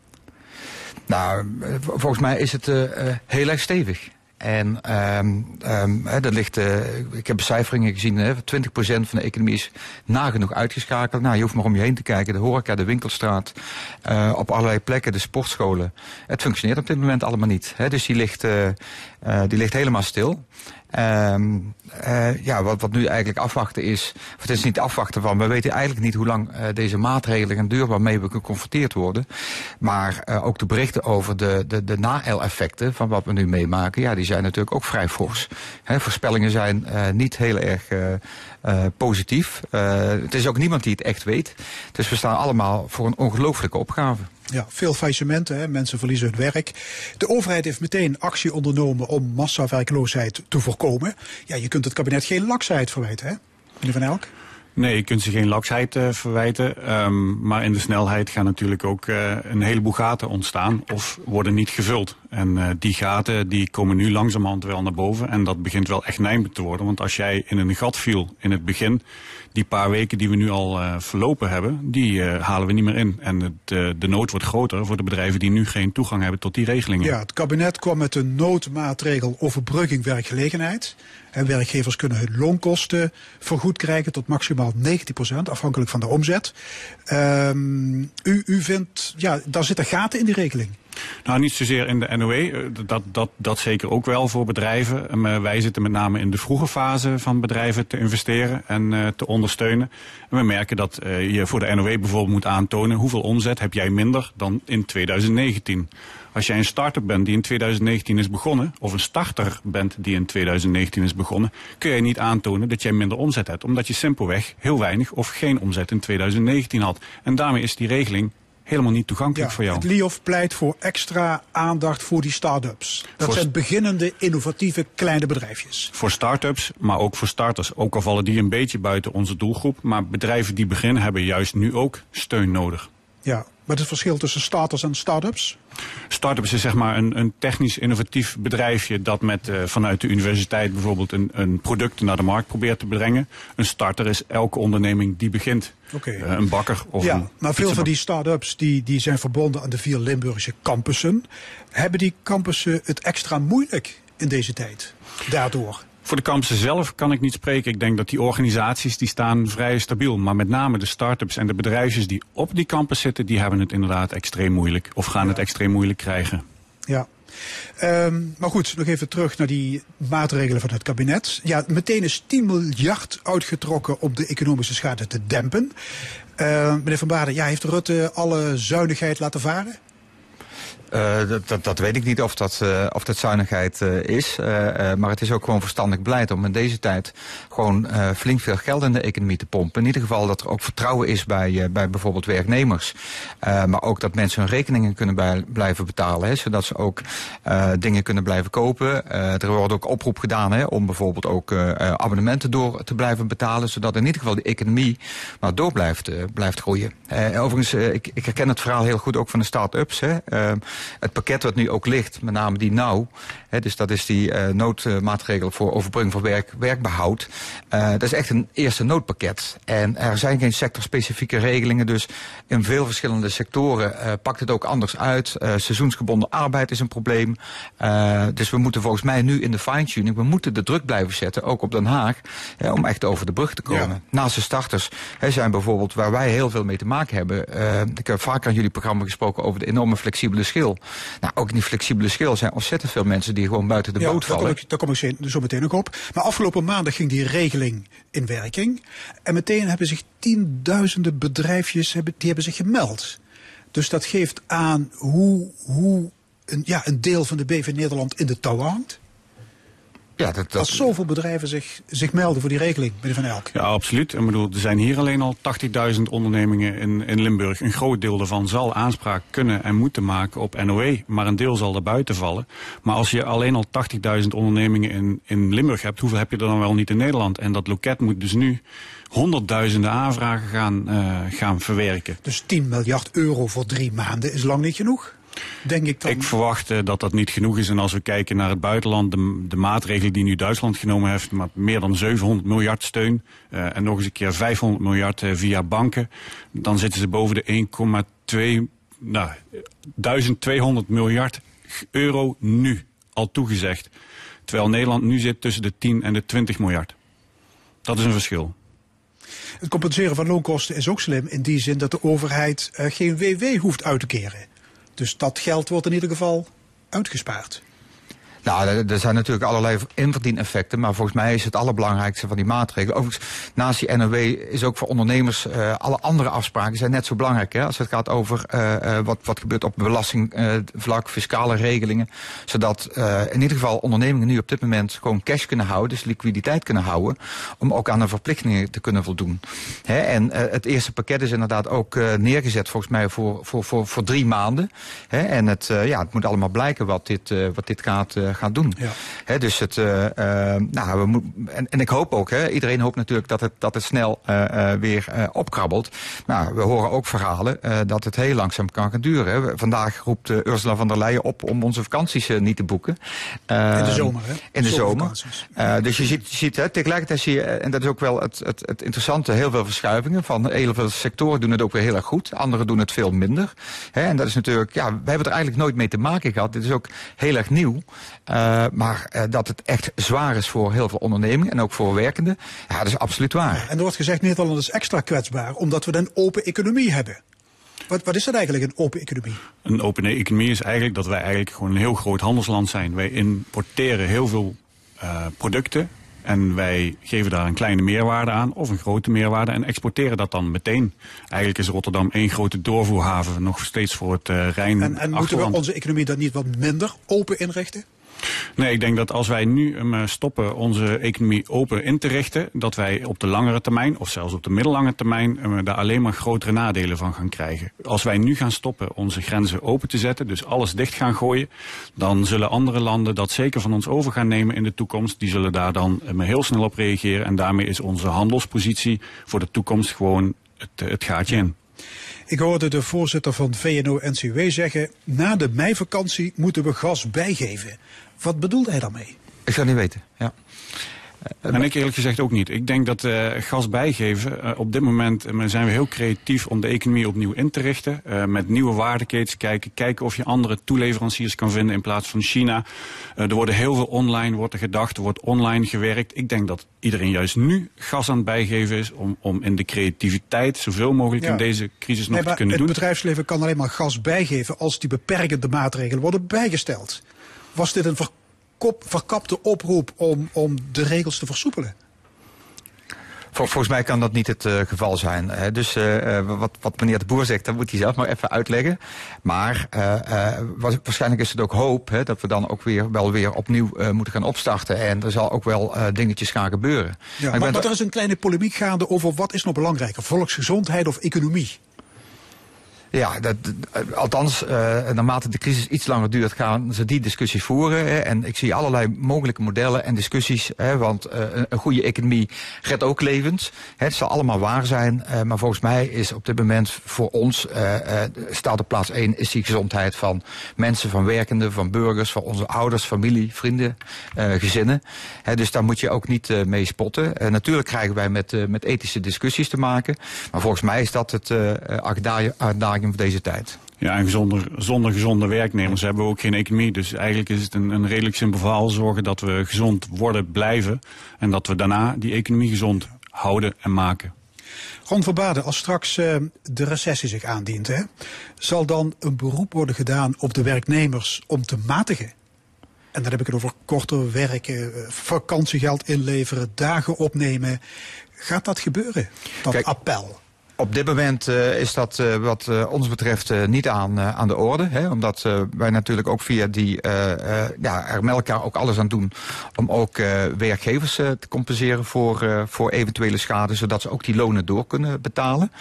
Nou, volgens mij is het uh, heel erg stevig. En um, um, dat ligt, ik heb becijferingen gezien, hè, 20% van de economie is nagenoeg uitgeschakeld. Nou, je hoeft maar om je heen te kijken. De horeca, de winkelstraat, op allerlei plekken, de sportscholen. Het functioneert op dit moment allemaal niet. Hè, dus die ligt, die ligt helemaal stil. Ehm, eh, ja, wat, wat nu eigenlijk afwachten is, het is niet afwachten van, we weten eigenlijk niet hoe lang eh, deze maatregelen gaan duren waarmee we geconfronteerd worden. Maar eh, ook de berichten over de, de, de na-effecten van wat we nu meemaken, ja, die zijn natuurlijk ook vrij fors. Voorspellingen zijn niet heel erg positief. Het is ook niemand die het echt weet. Dus we staan allemaal voor een ongelooflijke opgave. Ja, veel faillissementen, hè. mensen verliezen hun werk. De overheid heeft meteen actie ondernomen om massawerkloosheid te voorkomen. Ja, je kunt het kabinet geen laksheid verwijten, hè? Meneer Van Elk? Nee, je kunt ze geen laksheid eh, verwijten. ehm, maar in de snelheid gaan natuurlijk ook eh, een heleboel gaten ontstaan of worden niet gevuld. En eh, die gaten die komen nu langzamerhand wel naar boven. En dat begint wel echt nijpend te worden. Want als jij in een gat viel in het begin, die paar weken die we nu al eh, verlopen hebben, die eh, halen we niet meer in. En het, de nood wordt groter voor de bedrijven die nu geen toegang hebben tot die regelingen. Ja, het kabinet kwam met een noodmaatregel overbrugging werkgelegenheid. En werkgevers kunnen hun loonkosten vergoed krijgen tot maximaal 90%, afhankelijk van de omzet. Ehm, u, u vindt, ja, daar zitten gaten in die regeling. Nou, niet zozeer in de NOE, eh, dat, dat, dat zeker ook wel voor bedrijven. Eh, Maar wij zitten met name in de vroege fase van bedrijven te investeren en eh, te ondersteunen. En we merken dat eh, je voor de NOE bijvoorbeeld moet aantonen hoeveel omzet heb jij minder dan in 2019. Als jij een start-up bent die in 2019 is begonnen, of een starter bent die in 2019 is begonnen, kun je niet aantonen dat jij minder omzet hebt. Omdat je simpelweg heel weinig of geen omzet in 2019 had. En daarmee is die regeling helemaal niet toegankelijk voor jou. Het LIOF pleit voor extra aandacht voor die start-ups. Dat Voor- zijn beginnende, innovatieve kleine bedrijfjes. Voor start-ups, maar ook voor starters. Ook al vallen die een beetje buiten onze doelgroep. Maar bedrijven die beginnen hebben juist nu ook steun nodig. Ja, is het verschil tussen starters en start-ups? Startups is zeg maar een, een technisch innovatief bedrijfje dat met, eh, vanuit de universiteit bijvoorbeeld een, een product naar de markt probeert te brengen. Een starter is elke onderneming die begint. Oké. Eh, een bakker of ja, een maar veel van die start-ups die, die zijn verbonden aan de vier Limburgse campussen. Hebben die campussen het extra moeilijk in deze tijd? Daardoor. Voor de campussen zelf kan ik niet spreken. Ik denk dat die organisaties die staan vrij stabiel. Maar met name de start-ups en de bedrijfjes die op die campus zitten, die hebben het inderdaad extreem moeilijk. Of gaan het extreem moeilijk krijgen. Ja. Ehm, maar goed, nog even terug naar die maatregelen van het kabinet. Ja, meteen is 10 miljard uitgetrokken om de economische schade te dempen. Eh, meneer Van Baarden, ja, heeft Rutte alle zuinigheid laten varen? Eh, dat, dat, dat weet ik niet of dat, eh, of dat zuinigheid eh, is. Maar het is ook gewoon verstandig beleid om in deze tijd gewoon flink veel geld in de economie te pompen. In ieder geval dat er ook vertrouwen is bij, bij bijvoorbeeld werknemers. Maar ook dat mensen hun rekeningen kunnen blijven betalen. Hè, zodat ze ook dingen kunnen blijven kopen. Er wordt ook oproep gedaan hè, om bijvoorbeeld ook abonnementen door te blijven betalen. Zodat in ieder geval de economie maar door blijft, blijft groeien. Overigens, ik, ik herken het verhaal heel goed ook van de start-ups. Hè. Het pakket wat nu ook ligt, met name die NOW, hè, dus dat is die eh, noodmaatregel voor overbrenging van werk, werkbehoud. Eh, dat is echt een eerste noodpakket. En er zijn geen sectorspecifieke regelingen, dus in veel verschillende sectoren eh, pakt het ook anders uit. Seizoensgebonden arbeid is een probleem. Dus we moeten volgens mij nu in de fine-tuning, we moeten de druk blijven zetten, ook op Den Haag, hè, om echt over de brug te komen. Ja. Naast de starters hè, zijn bijvoorbeeld waar wij heel veel mee te maken hebben. ik heb vaak aan jullie programma gesproken over de enorme flexibele schil. Nou, ook in die flexibele schil zijn ontzettend veel mensen die gewoon buiten de ja, boot daar kom, vallen. ik, daar kom ik zo- zo meteen ook op. Maar afgelopen maandag ging die regeling in werking. En meteen hebben zich tienduizenden bedrijfjes hebben, die hebben zich gemeld. Dus dat geeft aan hoe, hoe een, ja, een deel van de BV Nederland in de touw hangt. Ja, dat, dat, Als zoveel bedrijven zich, zich melden voor die regeling, meneer Van Elk. Ja, absoluut. Ik bedoel, er zijn hier alleen al 80.000 ondernemingen in, in Limburg. Een groot deel daarvan zal aanspraak kunnen en moeten maken op NOE. Maar een deel zal er buiten vallen. Maar als je alleen al 80.000 ondernemingen in, in Limburg hebt, hoeveel heb je er dan wel niet in Nederland? En dat loket moet dus nu honderdduizenden aanvragen gaan, eh, gaan verwerken. Dus 10 miljard euro voor drie maanden is lang niet genoeg. Denk ik dan. Ik verwacht eh, dat dat niet genoeg is. En als we kijken naar het buitenland, de, de maatregelen die nu Duitsland genomen heeft, maar meer dan 700 miljard steun eh, en nog eens een keer 500 miljard eh, via banken, dan zitten ze boven de 1,2, nou, 1200 miljard euro nu al toegezegd. Terwijl Nederland nu zit tussen de 10 en de 20 miljard. Dat is een verschil. Het compenseren van loonkosten is ook slim in die zin dat de overheid geen WW hoeft uit te keren. Dus dat geld wordt in ieder geval uitgespaard. Nou, er, zijn natuurlijk allerlei inverdieneffecten, maar volgens mij is het allerbelangrijkste van die maatregelen. Overigens, naast die NOW is ook voor ondernemers uh, alle andere afspraken zijn net zo belangrijk. Hè, als het gaat over uh, uh, wat, wat gebeurt op belastingvlak, fiscale regelingen. Zodat in ieder geval ondernemingen nu op dit moment gewoon cash kunnen houden, dus liquiditeit kunnen houden, om ook aan de verplichtingen te kunnen voldoen. Hè, en het eerste pakket is inderdaad ook neergezet volgens mij voor, voor, voor, voor drie maanden. Hè, en het, ja, het moet allemaal blijken wat dit, wat dit gaat gaan doen. Ja. dus het, uh, nou, we moet, en, en, ik hoop ook, hè, iedereen hoopt natuurlijk dat het, dat het snel weer opkrabbelt. Nou, we horen ook verhalen dat het heel langzaam kan gaan duren. Hè. Vandaag roept Ursula van der Leyen op om onze vakanties niet te boeken. in de zomer, hè? In de zomer. dus je ziet, je ziet hè, tegelijkertijd zie je, en dat is ook wel het, het, het interessante, heel veel verschuivingen. Van heel veel sectoren doen het ook weer heel erg goed. Anderen doen het veel minder. Hè, en dat is natuurlijk, ja, we hebben er eigenlijk nooit mee te maken gehad. Dit is ook heel erg nieuw. Uh, maar uh, dat het echt zwaar is voor heel veel ondernemingen en ook voor werkenden, ja, dat is absoluut waar. En er wordt gezegd, Nederland is extra kwetsbaar omdat we een open economie hebben. Wat, wat is dat eigenlijk, een open economie? Een open economie is eigenlijk dat wij eigenlijk gewoon een heel groot handelsland zijn. Wij importeren heel veel uh, producten en wij geven daar een kleine meerwaarde aan of een grote meerwaarde en exporteren dat dan meteen. Eigenlijk is Rotterdam één grote doorvoerhaven nog steeds voor het uh, Rijn. En, en moeten we onze economie dan niet wat minder open inrichten? Nee, ik denk dat als wij nu um, stoppen onze economie open in te richten, dat wij op de langere termijn, of zelfs op de middellange termijn, um, daar alleen maar grotere nadelen van gaan krijgen. Als wij nu gaan stoppen onze grenzen open te zetten, dus alles dicht gaan gooien, dan zullen andere landen dat zeker van ons over gaan nemen in de toekomst. Die zullen daar dan um, heel snel op reageren en daarmee is onze handelspositie voor de toekomst gewoon het, het gaatje in. Ik hoorde de voorzitter van VNO-NCW zeggen... na de meivakantie moeten we gas bijgeven. Wat bedoelt hij daarmee? Ik zou niet weten, ja. En ik eerlijk gezegd ook niet. Ik denk dat uh, gas bijgeven, uh, op dit moment uh, zijn we heel creatief om de economie opnieuw in te richten. met nieuwe waardeketens kijken, kijken of je andere toeleveranciers kan vinden in plaats van China. er worden heel veel online wordt er gedacht, er wordt online gewerkt. Ik denk dat iedereen juist nu gas aan het bijgeven is om, om in de creativiteit zoveel mogelijk in deze crisis nog te kunnen het doen. Het bedrijfsleven kan alleen maar gas bijgeven als die beperkende maatregelen worden bijgesteld. Was dit een verkapte oproep om, om de regels te versoepelen? volgens mij kan dat niet het uh, geval zijn. Hè. Dus uh, wat, wat meneer de Boer zegt, dat moet hij zelf maar even uitleggen. Maar waarschijnlijk is het ook hoop hè, dat we dan ook weer wel weer opnieuw moeten gaan opstarten. En er zal ook wel dingetjes gaan gebeuren. Ja, maar, maar, maar er is een kleine polemiek gaande over wat is nou belangrijker, volksgezondheid of economie? Ja, dat, althans, uh, naarmate de crisis iets langer duurt, gaan ze die discussies voeren. Hè. En ik zie allerlei mogelijke modellen en discussies. Hè, want uh, een goede economie redt ook levens. Hè, het zal allemaal waar zijn. Maar volgens mij is op dit moment voor ons, staat op plaats één, is die gezondheid van mensen, van werkenden, van burgers, van onze ouders, familie, vrienden, gezinnen. Dus daar moet je ook niet mee spotten. natuurlijk krijgen wij met, met ethische discussies te maken. Maar volgens mij is dat het uitdaging van deze tijd. Ja, en zonder, zonder gezonde werknemers hebben we ook geen economie. Dus eigenlijk is het een, een redelijk simpel verhaal zorgen dat we gezond worden, blijven. En dat we daarna die economie gezond houden en maken. Ron Verbaden, als straks uh, de recessie zich aandient, hè, zal dan een beroep worden gedaan op de werknemers om te matigen? En dan heb ik het over korter werken, eh, vakantiegeld inleveren, dagen opnemen. Gaat dat gebeuren, dat Kijk, appel? Op dit moment uh, is dat uh, wat uh, ons betreft niet aan, aan de orde. Hè, omdat wij natuurlijk ook via die, ja, er met elkaar ook alles aan doen om ook werkgevers te compenseren voor, voor eventuele schade, zodat ze ook die lonen door kunnen betalen.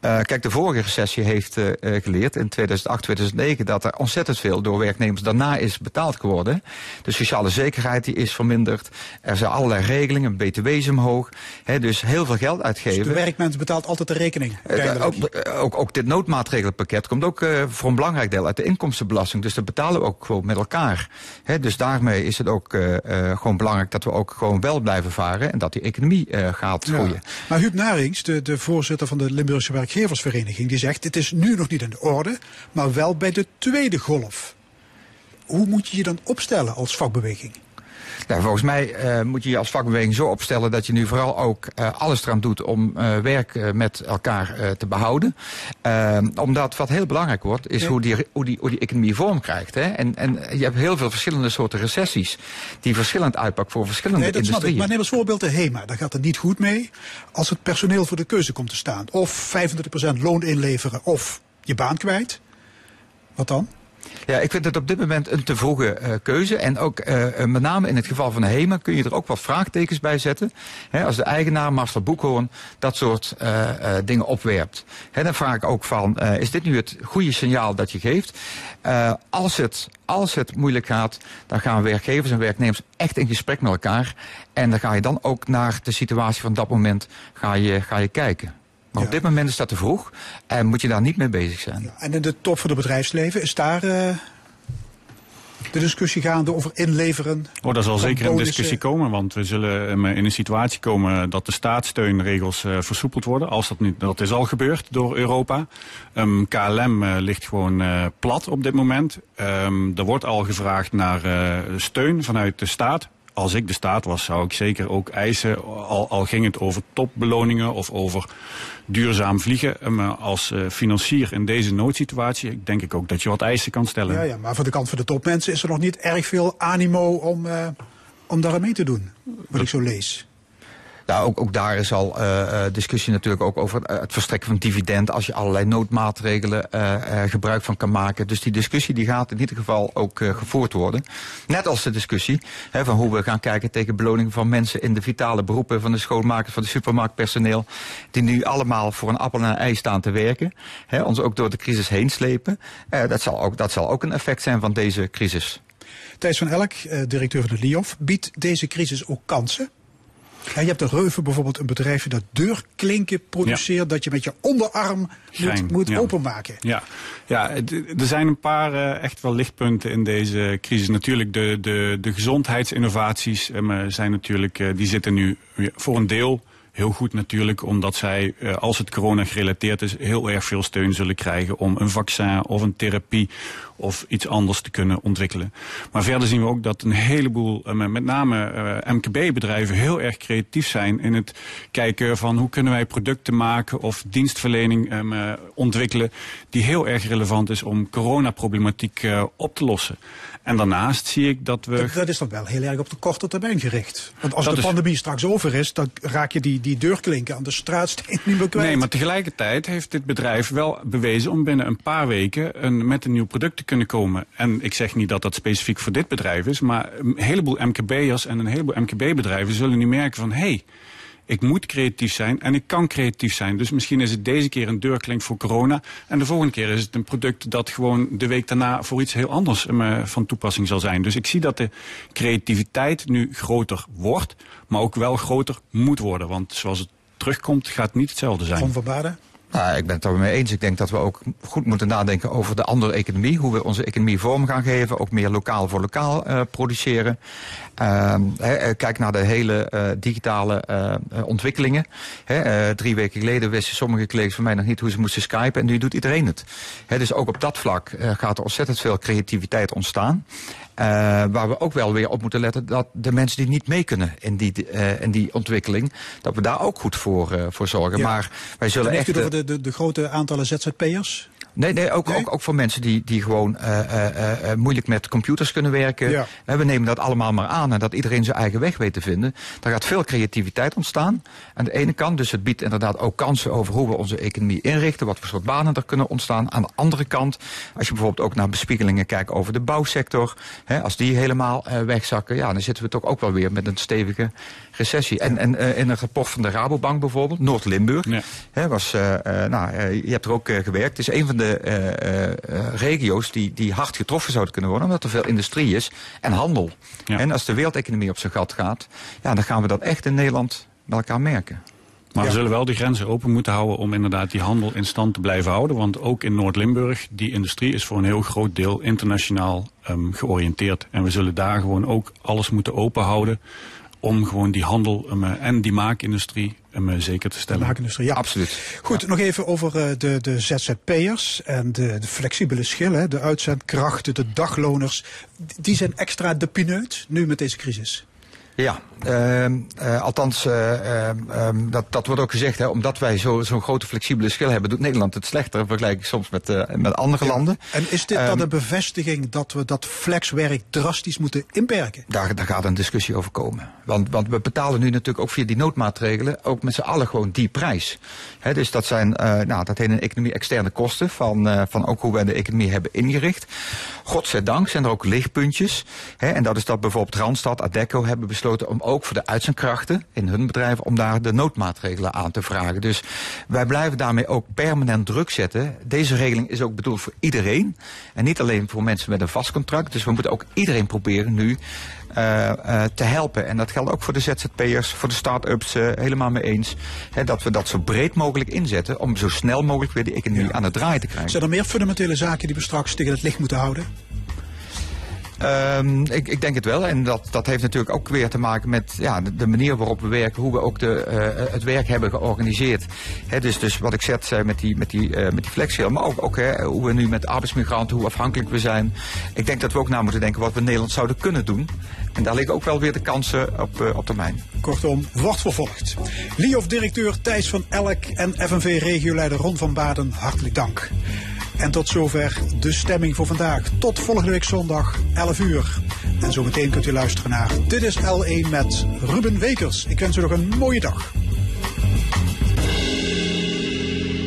kijk, de vorige recessie heeft geleerd in 2008, 2009 dat er ontzettend veel door werknemers daarna is betaald geworden. De sociale zekerheid die is verminderd. Er zijn allerlei regelingen, btw is omhoog. Hè, dus heel veel geld uitgeven. Dus de werkmens betaalt altijd de rekening uh, ook, ook, ook, dit noodmaatregelenpakket komt ook uh, voor een belangrijk deel uit de inkomstenbelasting. Dus dat betalen we ook gewoon met elkaar. He, dus daarmee is het ook uh, gewoon belangrijk dat we ook gewoon wel blijven varen en dat die economie gaat groeien. Maar Huub Narings, de, de voorzitter van de Limburgse Werkgeversvereniging, die zegt het is nu nog niet in de orde, maar wel bij de tweede golf. Hoe moet je je dan opstellen als vakbeweging? Nou, volgens mij eh, moet je je als vakbeweging zo opstellen dat je nu vooral ook eh, alles eraan doet om eh, werk met elkaar te behouden. Ehm, omdat wat heel belangrijk wordt, is Ja. hoe, die, hoe, die, hoe die economie vorm krijgt. Hè? En, en je hebt heel veel verschillende soorten recessies die verschillend uitpakken voor verschillende Nee, dat snap ik. industrieën. Maar neem als voorbeeld de HEMA. Daar gaat het niet goed mee als het personeel voor de keuze komt te staan. Of 25% loon inleveren of je baan kwijt. Wat dan? Ja, ik vind het op dit moment een te vroege eh, keuze. En ook eh, eh, met name in het geval van de HEMA kun je er ook wat vraagtekens bij zetten. Als de eigenaar, Marcel Boekhoorn, dat soort dingen opwerpt. Hè, dan vraag ik ook van, is dit nu het goede signaal dat je geeft? Als, het, als het moeilijk gaat, dan gaan werkgevers en werknemers echt in gesprek met elkaar. En dan ga je dan ook naar de situatie van dat moment ga je, ga je kijken. Maar op dit moment is dat te vroeg en moet je daar niet mee bezig zijn. En in de top van het bedrijfsleven is daar eh, de discussie gaande over inleveren. Oh, daar zal zeker een discussie komen, want we zullen em, in een situatie komen dat de staatssteunregels eh, versoepeld worden. Als dat niet, dat is al gebeurd door Europa. Ehm, KLM eh, ligt gewoon eh, plat op dit moment. Ehm, er wordt al gevraagd naar eh, steun vanuit de staat. Als ik de staat was, zou ik zeker ook eisen, al, al ging het over topbeloningen of over duurzaam vliegen. Eh, als eh, financier in deze noodsituatie, denk ik ook dat je wat eisen kan stellen. Ja, ja, maar van de kant van de topmensen is er nog niet erg veel animo om, eh, om daar mee te doen. Wat ik zo lees. Nou, ook, ook daar is al eh, eh, discussie natuurlijk ook over het, het verstrekken van dividend als je allerlei noodmaatregelen eh, eh, gebruik van kan maken. Dus die discussie die gaat in ieder geval ook eh, gevoerd worden. Net als de discussie hè, van hoe we gaan kijken tegen beloningen van mensen in de vitale beroepen, van de schoonmakers, van de supermarktpersoneel, die nu allemaal voor een appel en een ei staan te werken. Hè, ons ook door de crisis heen slepen. Eh, dat, zal ook, dat zal ook een effect zijn van deze crisis. Thijs van Elk, eh, directeur van de LIOF, biedt deze crisis ook kansen? Ja, je hebt de Reuven bijvoorbeeld een bedrijfje dat deurklinken produceert, dat je met je onderarm moet, moet ja. openmaken. Ja, ja er zijn een paar eh, echt wel lichtpunten in deze crisis. Natuurlijk, de, de, de gezondheidsinnovaties eh, zijn natuurlijk, eh, die zitten nu voor een deel heel goed natuurlijk, omdat zij, als het corona gerelateerd is, heel erg veel steun zullen krijgen om een vaccin of een therapie of iets anders te kunnen ontwikkelen. Maar verder zien we ook dat een heleboel, eh, met name eh, MKB-bedrijven, heel erg creatief zijn in het kijken van hoe kunnen wij producten maken of dienstverlening em, eh, ontwikkelen die heel erg relevant is om coronaproblematiek eh, op te lossen. En daarnaast zie ik dat we Dat, dat is dan wel heel erg op de korte termijn gericht. Want als Dat de is- pandemie straks over is, dan raak je die, die deurklinken aan de straatsteen niet meer kwijt. Nee, maar tegelijkertijd heeft dit bedrijf wel bewezen om binnen een paar weken een, met een nieuw product te kunnen komen. En ik zeg niet dat dat specifiek voor dit bedrijf is, maar een heleboel MKB'ers en een heleboel MKB-bedrijven zullen nu merken van hé, hey, ik moet creatief zijn en ik kan creatief zijn. Dus misschien is het deze keer een deurklink voor corona. En de volgende keer is het een product dat gewoon de week daarna voor iets heel anders eh, van toepassing zal zijn. Dus ik zie dat de creativiteit nu groter wordt, maar ook wel groter moet worden. Want zoals het terugkomt, gaat het niet hetzelfde zijn. Van? Nou, ik ben het er mee eens. Ik denk dat we ook goed moeten nadenken over de andere economie. Hoe we onze economie vorm gaan geven. Ook meer lokaal voor lokaal eh, produceren. Eh, kijk naar de hele eh, digitale ontwikkelingen. Hè, eh, drie weken geleden wisten sommige collega's van mij nog niet hoe ze moesten skypen. En nu doet iedereen het. Hè, dus ook op dat vlak gaat er ontzettend veel creativiteit ontstaan. Eh, waar we ook wel weer op moeten letten dat de mensen die niet mee kunnen in die, eh, in die ontwikkeling, dat we daar ook goed voor, eh, voor zorgen. Ja. Maar wij zullen echt. het over de, de, de grote aantallen ZZP'ers? Nee, nee, ook, Nee? Ook, ook voor mensen die, die gewoon eh, eh, eh, moeilijk met computers kunnen werken. Ja. We nemen dat allemaal maar aan en dat iedereen zijn eigen weg weet te vinden. Daar gaat veel creativiteit ontstaan aan de ene kant. Dus het biedt inderdaad ook kansen over hoe we onze economie inrichten. Wat voor soort banen er kunnen ontstaan. Aan de andere kant, als je bijvoorbeeld ook naar bespiegelingen kijkt over de bouwsector. Hè, als die helemaal wegzakken, ja, dan zitten we toch ook wel weer met een stevige recessie. En, en eh, in een rapport van de Rabobank bijvoorbeeld, Noord-Limburg. Ja. Hè, was, eh, eh, nou, je hebt er ook gewerkt. Het is een van de regio's die, die hard getroffen zouden kunnen worden, omdat er veel industrie is en handel. Ja. En als de wereldeconomie op zijn gat gaat, ja, dan gaan we dat echt in Nederland met elkaar merken. Maar Ja. we zullen wel de grenzen open moeten houden om inderdaad die handel in stand te blijven houden. Want ook in Noord-Limburg, die industrie is voor een heel groot deel internationaal ehm, georiënteerd. En we zullen daar gewoon ook alles moeten open houden om gewoon die handel eh, en die maakindustrie ehm, zeker te De stellen. maakindustrie, ja. Absoluut. Goed, nog even over eh, de, de ZZP'ers en de, de flexibele schillen, de uitzendkrachten, de dagloners. Die zijn extra de pineut nu met deze crisis. Ja, ehm, eh, althans, eh, ehm, ehm, dat, dat wordt ook gezegd, hè, omdat wij zo- zo'n grote flexibele schil hebben, doet Nederland het slechter, vergelijk ik soms met, eh, met andere landen. En is dit dan een bevestiging dat we dat flexwerk drastisch moeten inperken? Daar, daar gaat een discussie over komen. Want, want we betalen nu natuurlijk ook via die noodmaatregelen ook met z'n allen gewoon die prijs. Hè, dus dat zijn, nou, dat heet een economie externe kosten van, van ook hoe wij de economie hebben ingericht. Godzijdank zijn er ook lichtpuntjes. Hè, en dat is dat bijvoorbeeld Randstad, Adecco hebben besloten om ook voor de uitzendkrachten in hun bedrijf om daar de noodmaatregelen aan te vragen. Dus wij blijven daarmee ook permanent druk zetten. Deze regeling is ook bedoeld voor iedereen. En niet alleen voor mensen met een vast contract. Dus we moeten ook iedereen proberen nu eh, eh, te helpen. En dat geldt ook voor de ZZP'ers, voor de start-ups, eh, helemaal mee eens. Hè, dat we dat zo breed mogelijk inzetten om zo snel mogelijk weer die economie aan het draaien te krijgen. Zijn er meer fundamentele zaken die we straks tegen het licht moeten houden? Ehm, ik, ik denk het wel. En dat, dat heeft natuurlijk ook weer te maken met ja, de, manier waarop we werken, hoe we ook de, eh, het werk hebben georganiseerd. Hè, dus, dus wat ik net zei met die, met die, eh, met die flexschil, maar ook, ook hè, hoe we nu met arbeidsmigranten, hoe afhankelijk we zijn. Ik denk dat we ook na moeten denken wat we in Nederland zouden kunnen doen. En daar liggen ook wel weer de kansen op, eh, op termijn. Kortom, wordt vervolgd. LIOF-directeur Thijs van Elk en FNV-regioleider Ron van Baden, hartelijk dank. En tot zover de stemming voor vandaag. Tot volgende week zondag, 11 uur. En zometeen kunt u luisteren naar Dit is L1 met Ruben Wekers. Ik wens u nog een mooie dag.